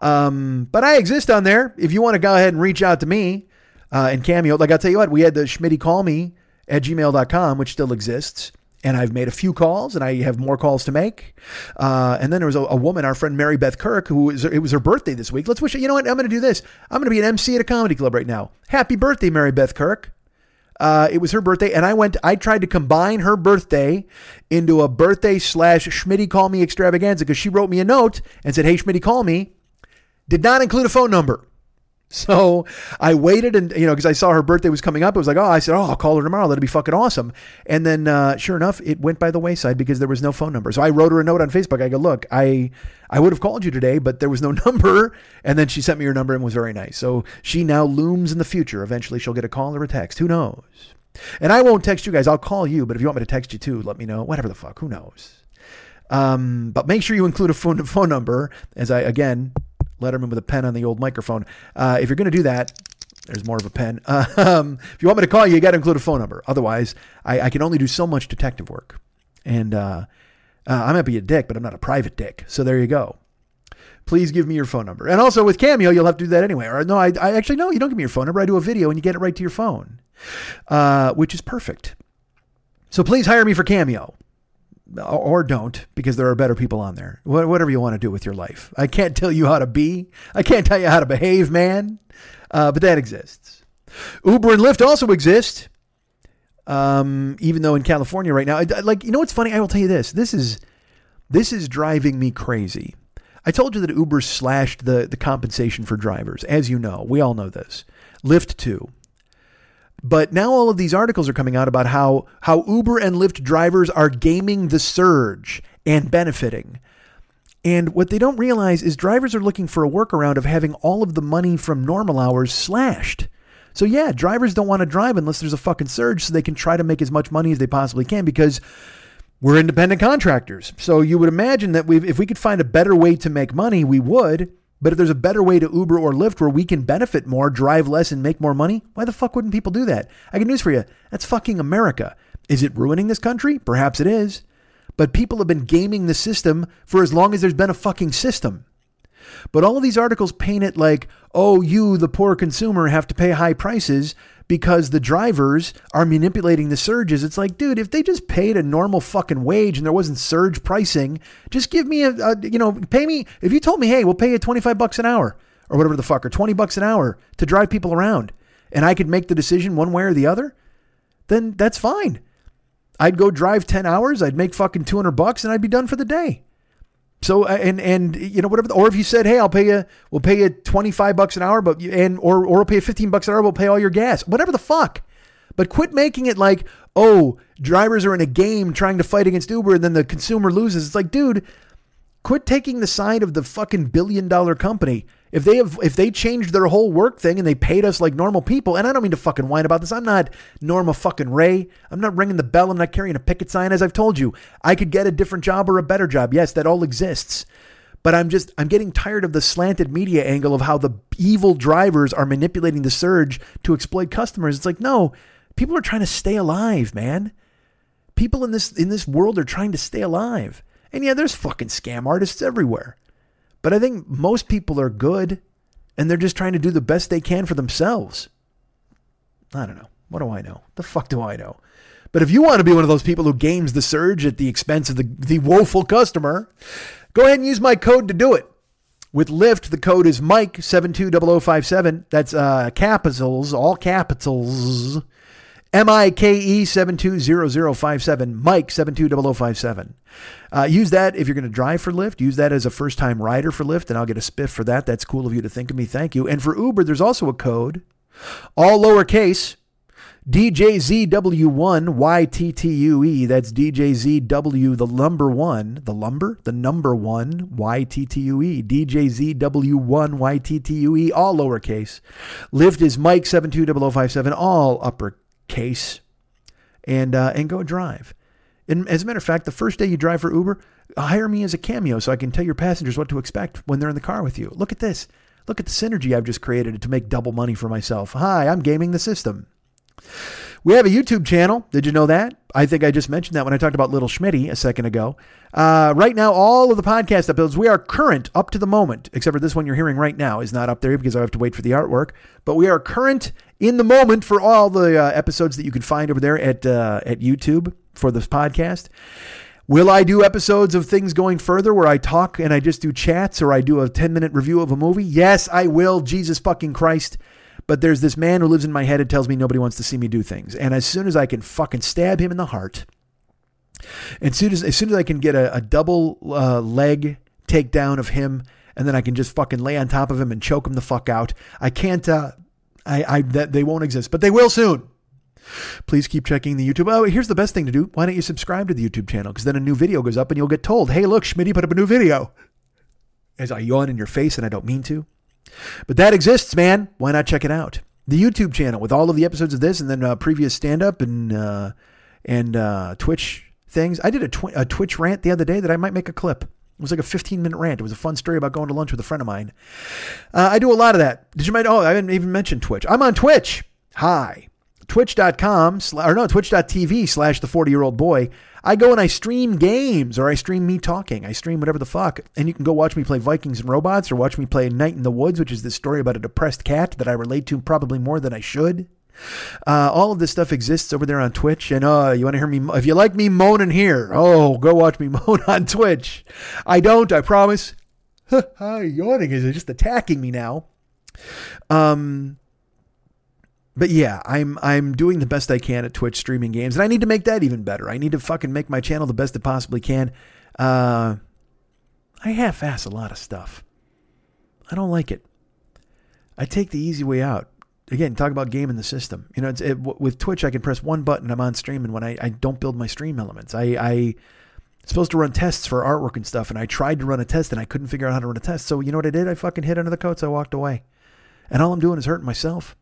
Um, but I exist on there. If you want to go ahead and reach out to me uh, and Cameo, like I'll tell you what, we had the Schmitty call me at gmail.com, which still exists. And I've made a few calls and I have more calls to make. Uh, and then there was a, a, woman, our friend Mary Beth Kirk, who was, it was her birthday this week. Let's wish her, you know what? I'm going to do this. I'm going to be an MC at a comedy club right now. Happy birthday, Mary Beth Kirk. Uh, it was her birthday, and I went. I tried to combine her birthday into a birthday slash Schmitty call me extravaganza because she wrote me a note and said, "Hey, Schmitty, call me." Did not include a phone number. So I waited and, you know, because I saw her birthday was coming up. It was like, oh, I said, oh, I'll call her tomorrow. That'll be fucking awesome. And then, uh, sure enough, it went by the wayside because there was no phone number. So I wrote her a note on Facebook. I go, look, I, I would have called you today, but there was no number. And then she sent me her number and was very nice. So she now looms in the future. Eventually she'll get a call or a text. Who knows? And I won't text you guys. I'll call you. But if you want me to text you too, let me know. Whatever the fuck. Who knows? Um, but make sure you include a phone, phone number as I, again, Letterman with a pen on the old microphone. Uh, if you're going to do that, there's more of a pen. Um, if you want me to call you, you got to include a phone number. Otherwise, I, I, can only do so much detective work. And uh, uh, I might be a dick, but I'm not a private dick. So there you go. Please give me your phone number. And also with Cameo, you'll have to do that anyway. Or no, I, I actually no, you don't give me your phone number. I do a video and you get it right to your phone, uh, which is perfect. So please hire me for Cameo or don't because there are better people on there. Whatever you want to do with your life. I can't tell you how to be. I can't tell you how to behave, man. Uh, but that exists. Uber and Lyft also exist. Um, even though in California right now, like you know what's funny? I will tell you this. This is this is driving me crazy. I told you that Uber slashed the the compensation for drivers. As you know, we all know this. Lyft too. But now all of these articles are coming out about how how Uber and Lyft drivers are gaming the surge and benefiting. And what they don't realize is drivers are looking for a workaround of having all of the money from normal hours slashed. So yeah, drivers don't want to drive unless there's a fucking surge so they can try to make as much money as they possibly can because we're independent contractors. So you would imagine that we if we could find a better way to make money, we would. But if there's a better way to Uber or Lyft where we can benefit more, drive less, and make more money, why the fuck wouldn't people do that? I got news for you. That's fucking America. Is it ruining this country? Perhaps it is. But people have been gaming the system for as long as there's been a fucking system. But all of these articles paint it like, oh, you, the poor consumer, have to pay high prices because the drivers are manipulating the surges. It's like, dude, if they just paid a normal fucking wage and there wasn't surge pricing, just give me a, a you know, pay me. If you told me, hey, we'll pay you 25 bucks an hour or whatever the fuck, or 20 bucks an hour to drive people around and I could make the decision one way or the other, then that's fine. I'd go drive 10 hours, I'd make fucking 200 bucks and I'd be done for the day. So uh, and and you know whatever, or if you said, hey, I'll pay you, we'll pay you twenty five bucks an hour, but and or or we'll pay you fifteen bucks an hour, we'll pay all your gas, whatever the fuck. But quit making it like, oh, drivers are in a game trying to fight against Uber, and then the consumer loses. It's like, dude, quit taking the side of the fucking billion dollar company if they have, if they changed their whole work thing and they paid us like normal people, and I don't mean to fucking whine about this. I'm not Norma fucking Rae. I'm not ringing the bell. I'm not carrying a picket sign. As I've told you, I could get a different job or a better job. Yes, that all exists. But I'm just, I'm getting tired of the slanted media angle of how the evil drivers are manipulating the surge to exploit customers. It's like, no, people are trying to stay alive, man. People in this in this world are trying to stay alive. And yeah, there's fucking scam artists everywhere. But I think most people are good and they're just trying to do the best they can for themselves. I don't know. What do I know? The fuck do I know? But if you want to be one of those people who games the surge at the expense of the, the woeful customer, go ahead and use my code to do it. With Lyft, the code is Mike720057. That's uh, capitals, all capitals. M I K E 720057, Mike 720057. Uh, use that if you're going to drive for Lyft. Use that as a first time rider for Lyft, and I'll get a spiff for that. That's cool of you to think of me. Thank you. And for Uber, there's also a code, all lowercase, DJZW1YTTUE. That's DJZW, the number one, the lumber, the number one, YTTUE. DJZW1YTTUE, all lowercase. Lyft is Mike 720057, all upper case and uh, and go drive. And as a matter of fact, the first day you drive for Uber, hire me as a cameo so I can tell your passengers what to expect when they're in the car with you. Look at this. Look at the synergy I've just created to make double money for myself. Hi, I'm gaming the system. We have a YouTube channel. Did you know that? I think I just mentioned that when I talked about Little Schmitty a second ago. Uh, right now, all of the podcast episodes, we are current up to the moment, except for this one you're hearing right now is not up there because I have to wait for the artwork. But we are current in the moment for all the uh, episodes that you can find over there at uh, at YouTube for this podcast. Will I do episodes of things going further where I talk and I just do chats or I do a 10 minute review of a movie? Yes, I will. Jesus fucking Christ. But there's this man who lives in my head and tells me nobody wants to see me do things. And as soon as I can fucking stab him in the heart, and as soon as, as, soon as I can get a, a double uh, leg takedown of him and then I can just fucking lay on top of him and choke him the fuck out. I can't. Uh, I, I that they won't exist, but they will soon. Please keep checking the YouTube. Oh, here's the best thing to do. Why don't you subscribe to the YouTube channel? Because then a new video goes up and you'll get told, "Hey, look, Schmitty put up a new video." As I yawn in your face, and I don't mean to, but that exists, man. Why not check it out? The YouTube channel with all of the episodes of this, and then uh, previous stand up and uh, and uh, Twitch things. I did a, tw- a Twitch rant the other day that I might make a clip. It was like a 15 minute rant. It was a fun story about going to lunch with a friend of mine. Uh, I do a lot of that. Did you mind? Oh, I didn't even mention Twitch. I'm on Twitch. Hi. Twitch.com, or no, twitch.tv slash the 40 year old boy. I go and I stream games or I stream me talking. I stream whatever the fuck. And you can go watch me play Vikings and Robots or watch me play Night in the Woods, which is this story about a depressed cat that I relate to probably more than I should. Uh, all of this stuff exists over there on Twitch. And uh, you want to hear me? If you like me moaning here, oh, go watch me moan on Twitch. I don't, I promise. Yawning is just attacking me now. Um, but yeah, I'm I'm doing the best I can at Twitch streaming games, and I need to make that even better. I need to fucking make my channel the best it possibly can. Uh, I half-ass a lot of stuff. I don't like it. I take the easy way out. Again, talk about game in the system. You know, it's, it, with Twitch, I can press one button, I'm on stream, and when I, I don't build my stream elements, I, I supposed to run tests for artwork and stuff, and I tried to run a test, and I couldn't figure out how to run a test. So you know what I did? I fucking hit under the coats. I walked away, and all I'm doing is hurting myself.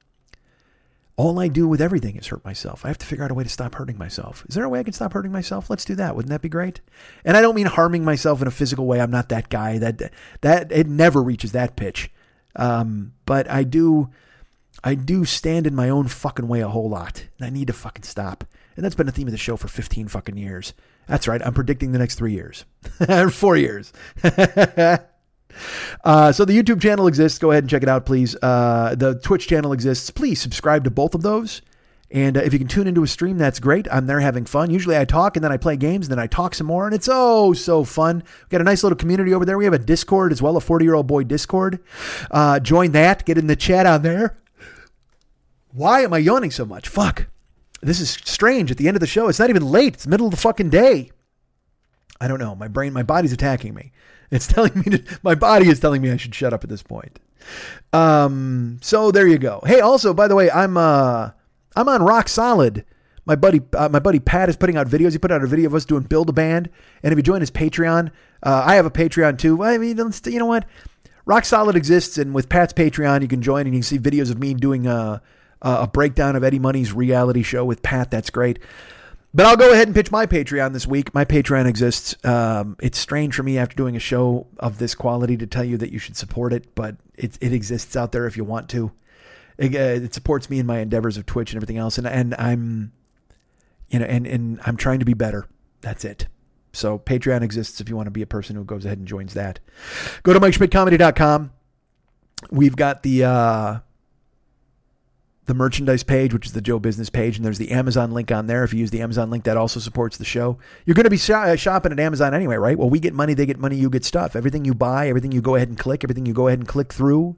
All I do with everything is hurt myself. I have to figure out a way to stop hurting myself. Is there a way I can stop hurting myself? Let's do that. Wouldn't that be great? And I don't mean harming myself in a physical way. I'm not that guy. That that it never reaches that pitch. Um, but I do, I do stand in my own fucking way a whole lot, and I need to fucking stop. And that's been the theme of the show for 15 fucking years. That's right. I'm predicting the next three years, four years. Uh, so the YouTube channel exists. Go ahead and check it out, please. Uh, the Twitch channel exists. Please subscribe to both of those. And uh, if you can tune into a stream, that's great. I'm there having fun. Usually I talk and then I play games and then I talk some more, and it's oh so fun. We've got a nice little community over there. We have a Discord as well, a 40 year old boy Discord. Uh, join that. Get in the chat on there. Why am I yawning so much? Fuck. This is strange. At the end of the show, it's not even late. It's middle of the fucking day. I don't know. My brain, my body's attacking me. It's telling me to, my body is telling me I should shut up at this point. Um, so there you go. Hey, also, by the way, I'm, uh, I'm on rock solid. My buddy, uh, my buddy Pat is putting out videos. He put out a video of us doing build a band. And if you join his Patreon, uh, I have a Patreon too. I mean, you know what? Rock Solid exists, and with Pat's Patreon, you can join and you can see videos of me doing a, a breakdown of Eddie Money's reality show with Pat. That's great. But I'll go ahead and pitch my Patreon this week. My Patreon exists. Um, it's strange for me after doing a show of this quality to tell you that you should support it, but it, it exists out there if you want to. It, uh, it supports me in my endeavors of Twitch and everything else, and and I'm, you know, and and I'm trying to be better. That's it. So Patreon exists if you want to be a person who goes ahead and joins that. Go to MikeSchmidtComedy.com. We've got the. Uh, the merchandise page, which is the Joe Business page, and there's the Amazon link on there. If you use the Amazon link, that also supports the show. You're going to be shopping at Amazon anyway, right? Well, we get money, they get money, you get stuff. Everything you buy, everything you go ahead and click, everything you go ahead and click through.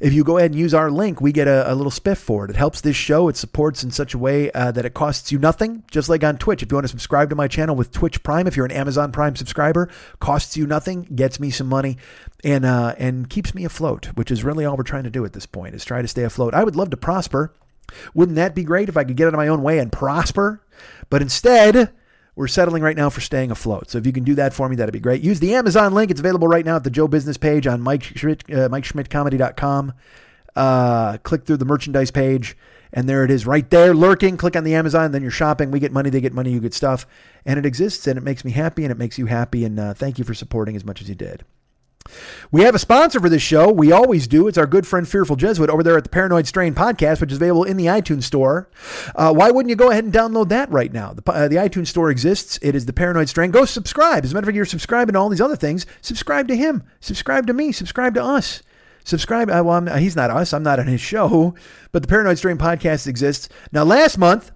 If you go ahead and use our link, we get a, a little spiff for it. It helps this show. It supports in such a way uh, that it costs you nothing, just like on Twitch. If you want to subscribe to my channel with Twitch Prime, if you're an Amazon Prime subscriber, costs you nothing, gets me some money, and uh, and keeps me afloat, which is really all we're trying to do at this point. Is try to stay afloat. I would love to prosper. Wouldn't that be great if I could get out of my own way and prosper? But instead, we're settling right now for staying afloat. So if you can do that for me, that'd be great. Use the Amazon link. It's available right now at the Joe Business page on Mike Schmidt, uh, MikeSchmidtComedy.com. Uh, click through the merchandise page, and there it is right there, lurking. Click on the Amazon, then you're shopping. We get money, they get money, you get stuff. And it exists, and it makes me happy, and it makes you happy. And uh, thank you for supporting as much as you did. We have a sponsor for this show. We always do. It's our good friend Fearful Jesuit over there at the Paranoid Strain podcast, which is available in the iTunes store. Uh, why wouldn't you go ahead and download that right now? The, uh, the iTunes store exists. It is the Paranoid Strain. Go subscribe. As a matter of fact, you're subscribing to all these other things. Subscribe to him. Subscribe to me. Subscribe to us. Subscribe. Uh, well, he's not us. I'm not on his show, but the Paranoid Strain podcast exists. Now, last month,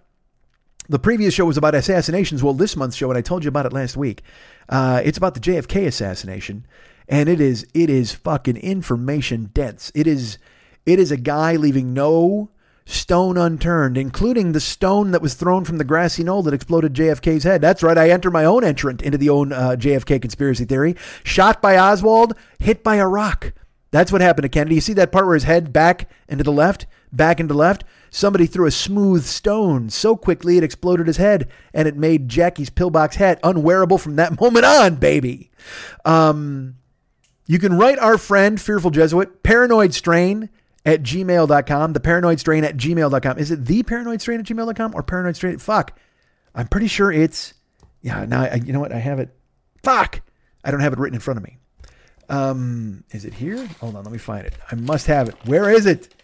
the previous show was about assassinations. Well, this month's show, and I told you about it last week, uh, it's about the JFK assassination and it is it is fucking information dense. It is it is a guy leaving no stone unturned, including the stone that was thrown from the grassy knoll that exploded JFK's head. That's right, I enter my own entrant into the own uh, JFK conspiracy theory. Shot by Oswald, hit by a rock. That's what happened to Kennedy. You see that part where his head back into the left, back into the left? Somebody threw a smooth stone so quickly it exploded his head, and it made Jackie's pillbox hat unwearable from that moment on, baby. Um, you can write our friend, Fearful Jesuit, Paranoid Strain at gmail.com. The Paranoid Strain at gmail.com. Is it the Paranoid Strain at gmail.com or Paranoid Strain? Fuck. I'm pretty sure it's, yeah, now, I, you know what? I have it. Fuck. I don't have it written in front of me. Um, is it here? Hold on, let me find it. I must have it. Where is it?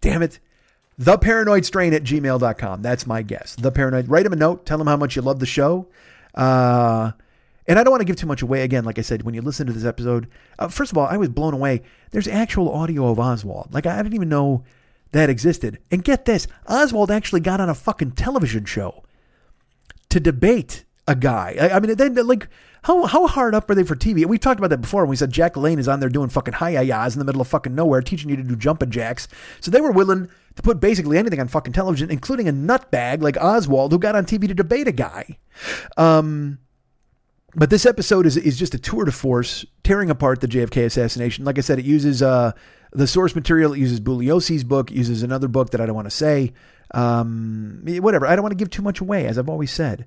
Damn it. The paranoid strain at gmail.com. That's my guess. The paranoid. Write him a note. Tell him how much you love the show. Uh, and I don't want to give too much away. Again, like I said, when you listen to this episode, uh, first of all, I was blown away. There's actual audio of Oswald. Like, I didn't even know that existed. And get this Oswald actually got on a fucking television show to debate a guy. I, I mean, then, like, how how hard up are they for TV? We've talked about that before. When we said Jack LaLanne is on there doing fucking high yahs in the middle of fucking nowhere, teaching you to do jumping jacks. So they were willing to put basically anything on fucking television, including a nutbag like Oswald, who got on TV to debate a guy. Um, but this episode is is just a tour de force, tearing apart the JFK assassination. Like I said, it uses uh, the source material. It uses Bugliosi's book. Uses another book that I don't want to say. Um, whatever. I don't want to give too much away, as I've always said.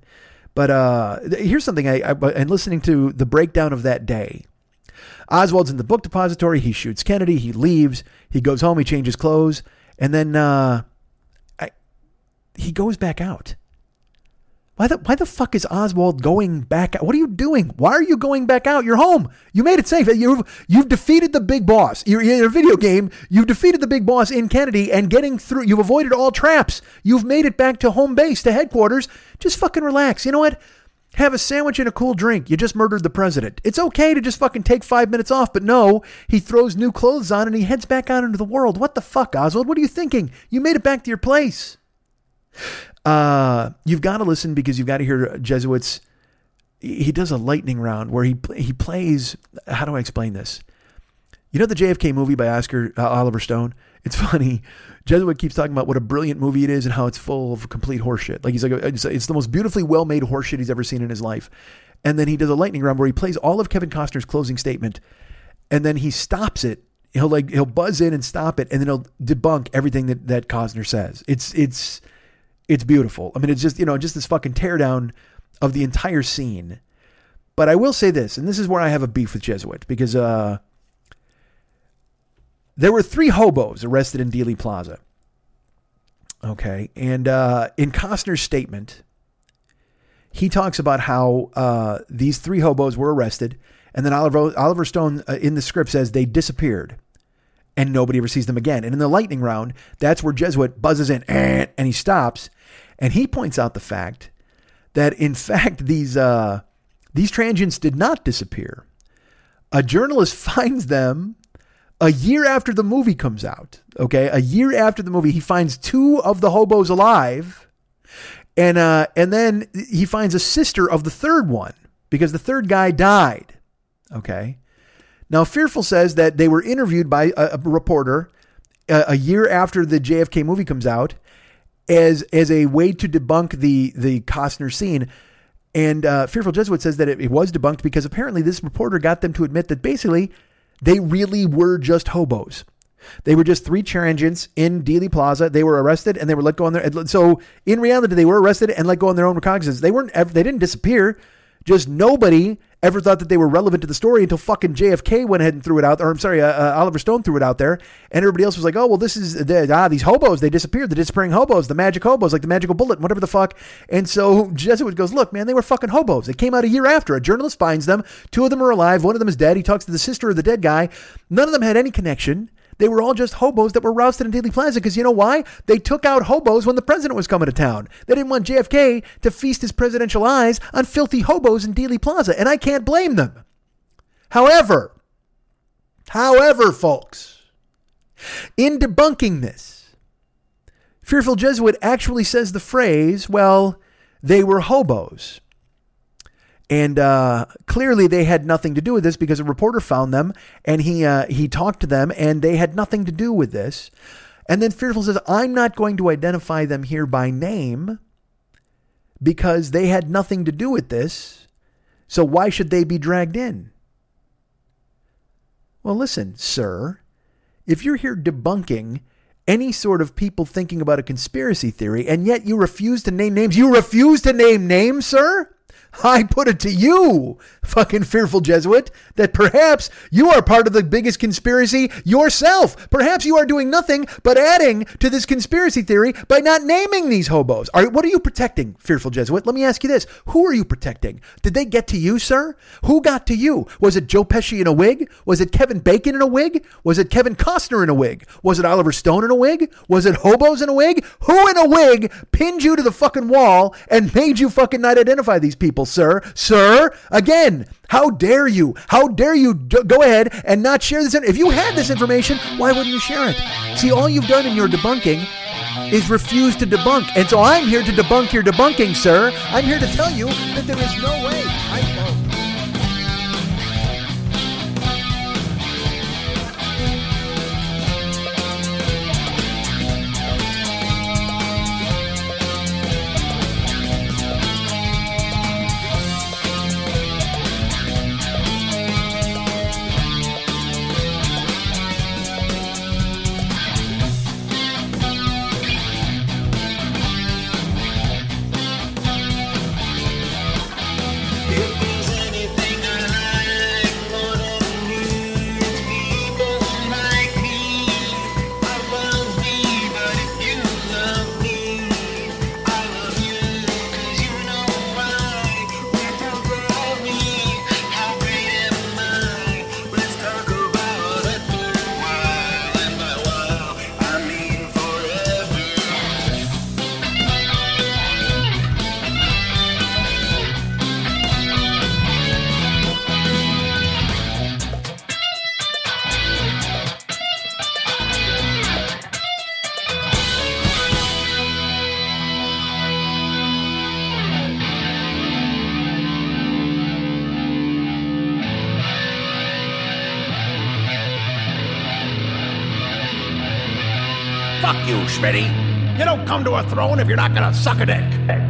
But uh, here's something I, I and listening to the breakdown of that day. Oswald's in the book depository. He shoots Kennedy. He leaves. He goes home. He changes clothes, and then uh, I, he goes back out. Why the why the fuck is Oswald going back out? What are you doing? Why are you going back out? You're home. You made it safe. You've you've defeated the big boss. You're in a video game. You've defeated the big boss in Kennedy and getting through. You've avoided all traps. You've made it back to home base, to headquarters. Just fucking relax. You know what? Have a sandwich and a cool drink. You just murdered the president. It's okay to just fucking take five minutes off, but no, he throws new clothes on and he heads back out into the world. What the fuck, Oswald? What are you thinking? You made it back to your place. Uh, you've got to listen because you've got to hear Jesuits. He does a lightning round where he he plays. How do I explain this? You know the JFK movie by Oscar uh, Oliver Stone. It's funny. Jesuit keeps talking about what a brilliant movie it is and how it's full of complete horseshit. Like he's like, it's, it's the most beautifully well made horseshit he's ever seen in his life. And then he does a lightning round where he plays all of Kevin Costner's closing statement, and then he stops it. He'll like he'll buzz in and stop it, and then he'll debunk everything that that Costner says. It's it's it's beautiful. I mean, it's just, you know, just this fucking teardown of the entire scene. But I will say this, and this is where I have a beef with Jesuit, because uh, there were three hobos arrested in Dealey Plaza. Okay. And uh, in Costner's statement, he talks about how uh, these three hobos were arrested. And then Oliver, Oliver Stone uh, in the script says they disappeared and nobody ever sees them again. And in the lightning round, that's where Jesuit buzzes in and he stops and he points out the fact that, in fact, these, uh, these transients did not disappear. A journalist finds them a year after the movie comes out. Okay. A year after the movie, he finds two of the hobos alive. And, uh, and then he finds a sister of the third one because the third guy died. Okay. Now, Fearful says that they were interviewed by a, a reporter a, a year after the JFK movie comes out as as a way to debunk the the Costner scene. And uh, Fearful Jesuit says that it, it was debunked because apparently this reporter got them to admit that basically they really were just hobos. They were just three transients in Dealey Plaza. They were arrested and they were let go on their. So in reality, they were arrested and let go on their own recognizance. They weren't. They didn't disappear. Just nobody ever thought that they were relevant to the story until fucking JFK went ahead and threw it out. Or I'm sorry, uh, uh, Oliver Stone threw it out there, and everybody else was like, "Oh, well, this is the, ah these hobos. They disappeared. The disappearing hobos, the magic hobos, like the magical bullet, whatever the fuck." And so Jesuit goes, "Look, man, they were fucking hobos. They came out a year after. A journalist finds them. Two of them are alive. One of them is dead. He talks to the sister of the dead guy. None of them had any connection." They were all just hobos that were rousted in Dealey Plaza because you know why? They took out hobos when the president was coming to town. They didn't want JFK to feast his presidential eyes on filthy hobos in Dealey Plaza, and I can't blame them. However, however, folks, in debunking this, Fearful Jesuit actually says the phrase, well, they were hobos. And uh, clearly, they had nothing to do with this because a reporter found them and he uh, he talked to them, and they had nothing to do with this. And then Fearful says, I'm not going to identify them here by name because they had nothing to do with this. So why should they be dragged in? Well, listen, sir, if you're here debunking any sort of people thinking about a conspiracy theory and yet you refuse to name names, you refuse to name names, sir? I put it to you, fucking fearful Jesuit, that perhaps you are part of the biggest conspiracy yourself. Perhaps you are doing nothing but adding to this conspiracy theory by not naming these hobos. Are, what are you protecting, fearful Jesuit? Let me ask you this. Who are you protecting? Did they get to you, sir? Who got to you? Was it Joe Pesci in a wig? Was it Kevin Bacon in a wig? Was it Kevin Costner in a wig? Was it Oliver Stone in a wig? Was it hobos in a wig? Who in a wig pinned you to the fucking wall and made you fucking not identify these people, sir? Sir, again, how dare you? How dare you d- go ahead and not share this? in- If you had this information, why wouldn't you share it? See, all you've done in your debunking is refuse to debunk. And so I'm here to debunk your debunking, sir. I'm here to tell you that there is no way. Come to a throne if you're not gonna suck a dick.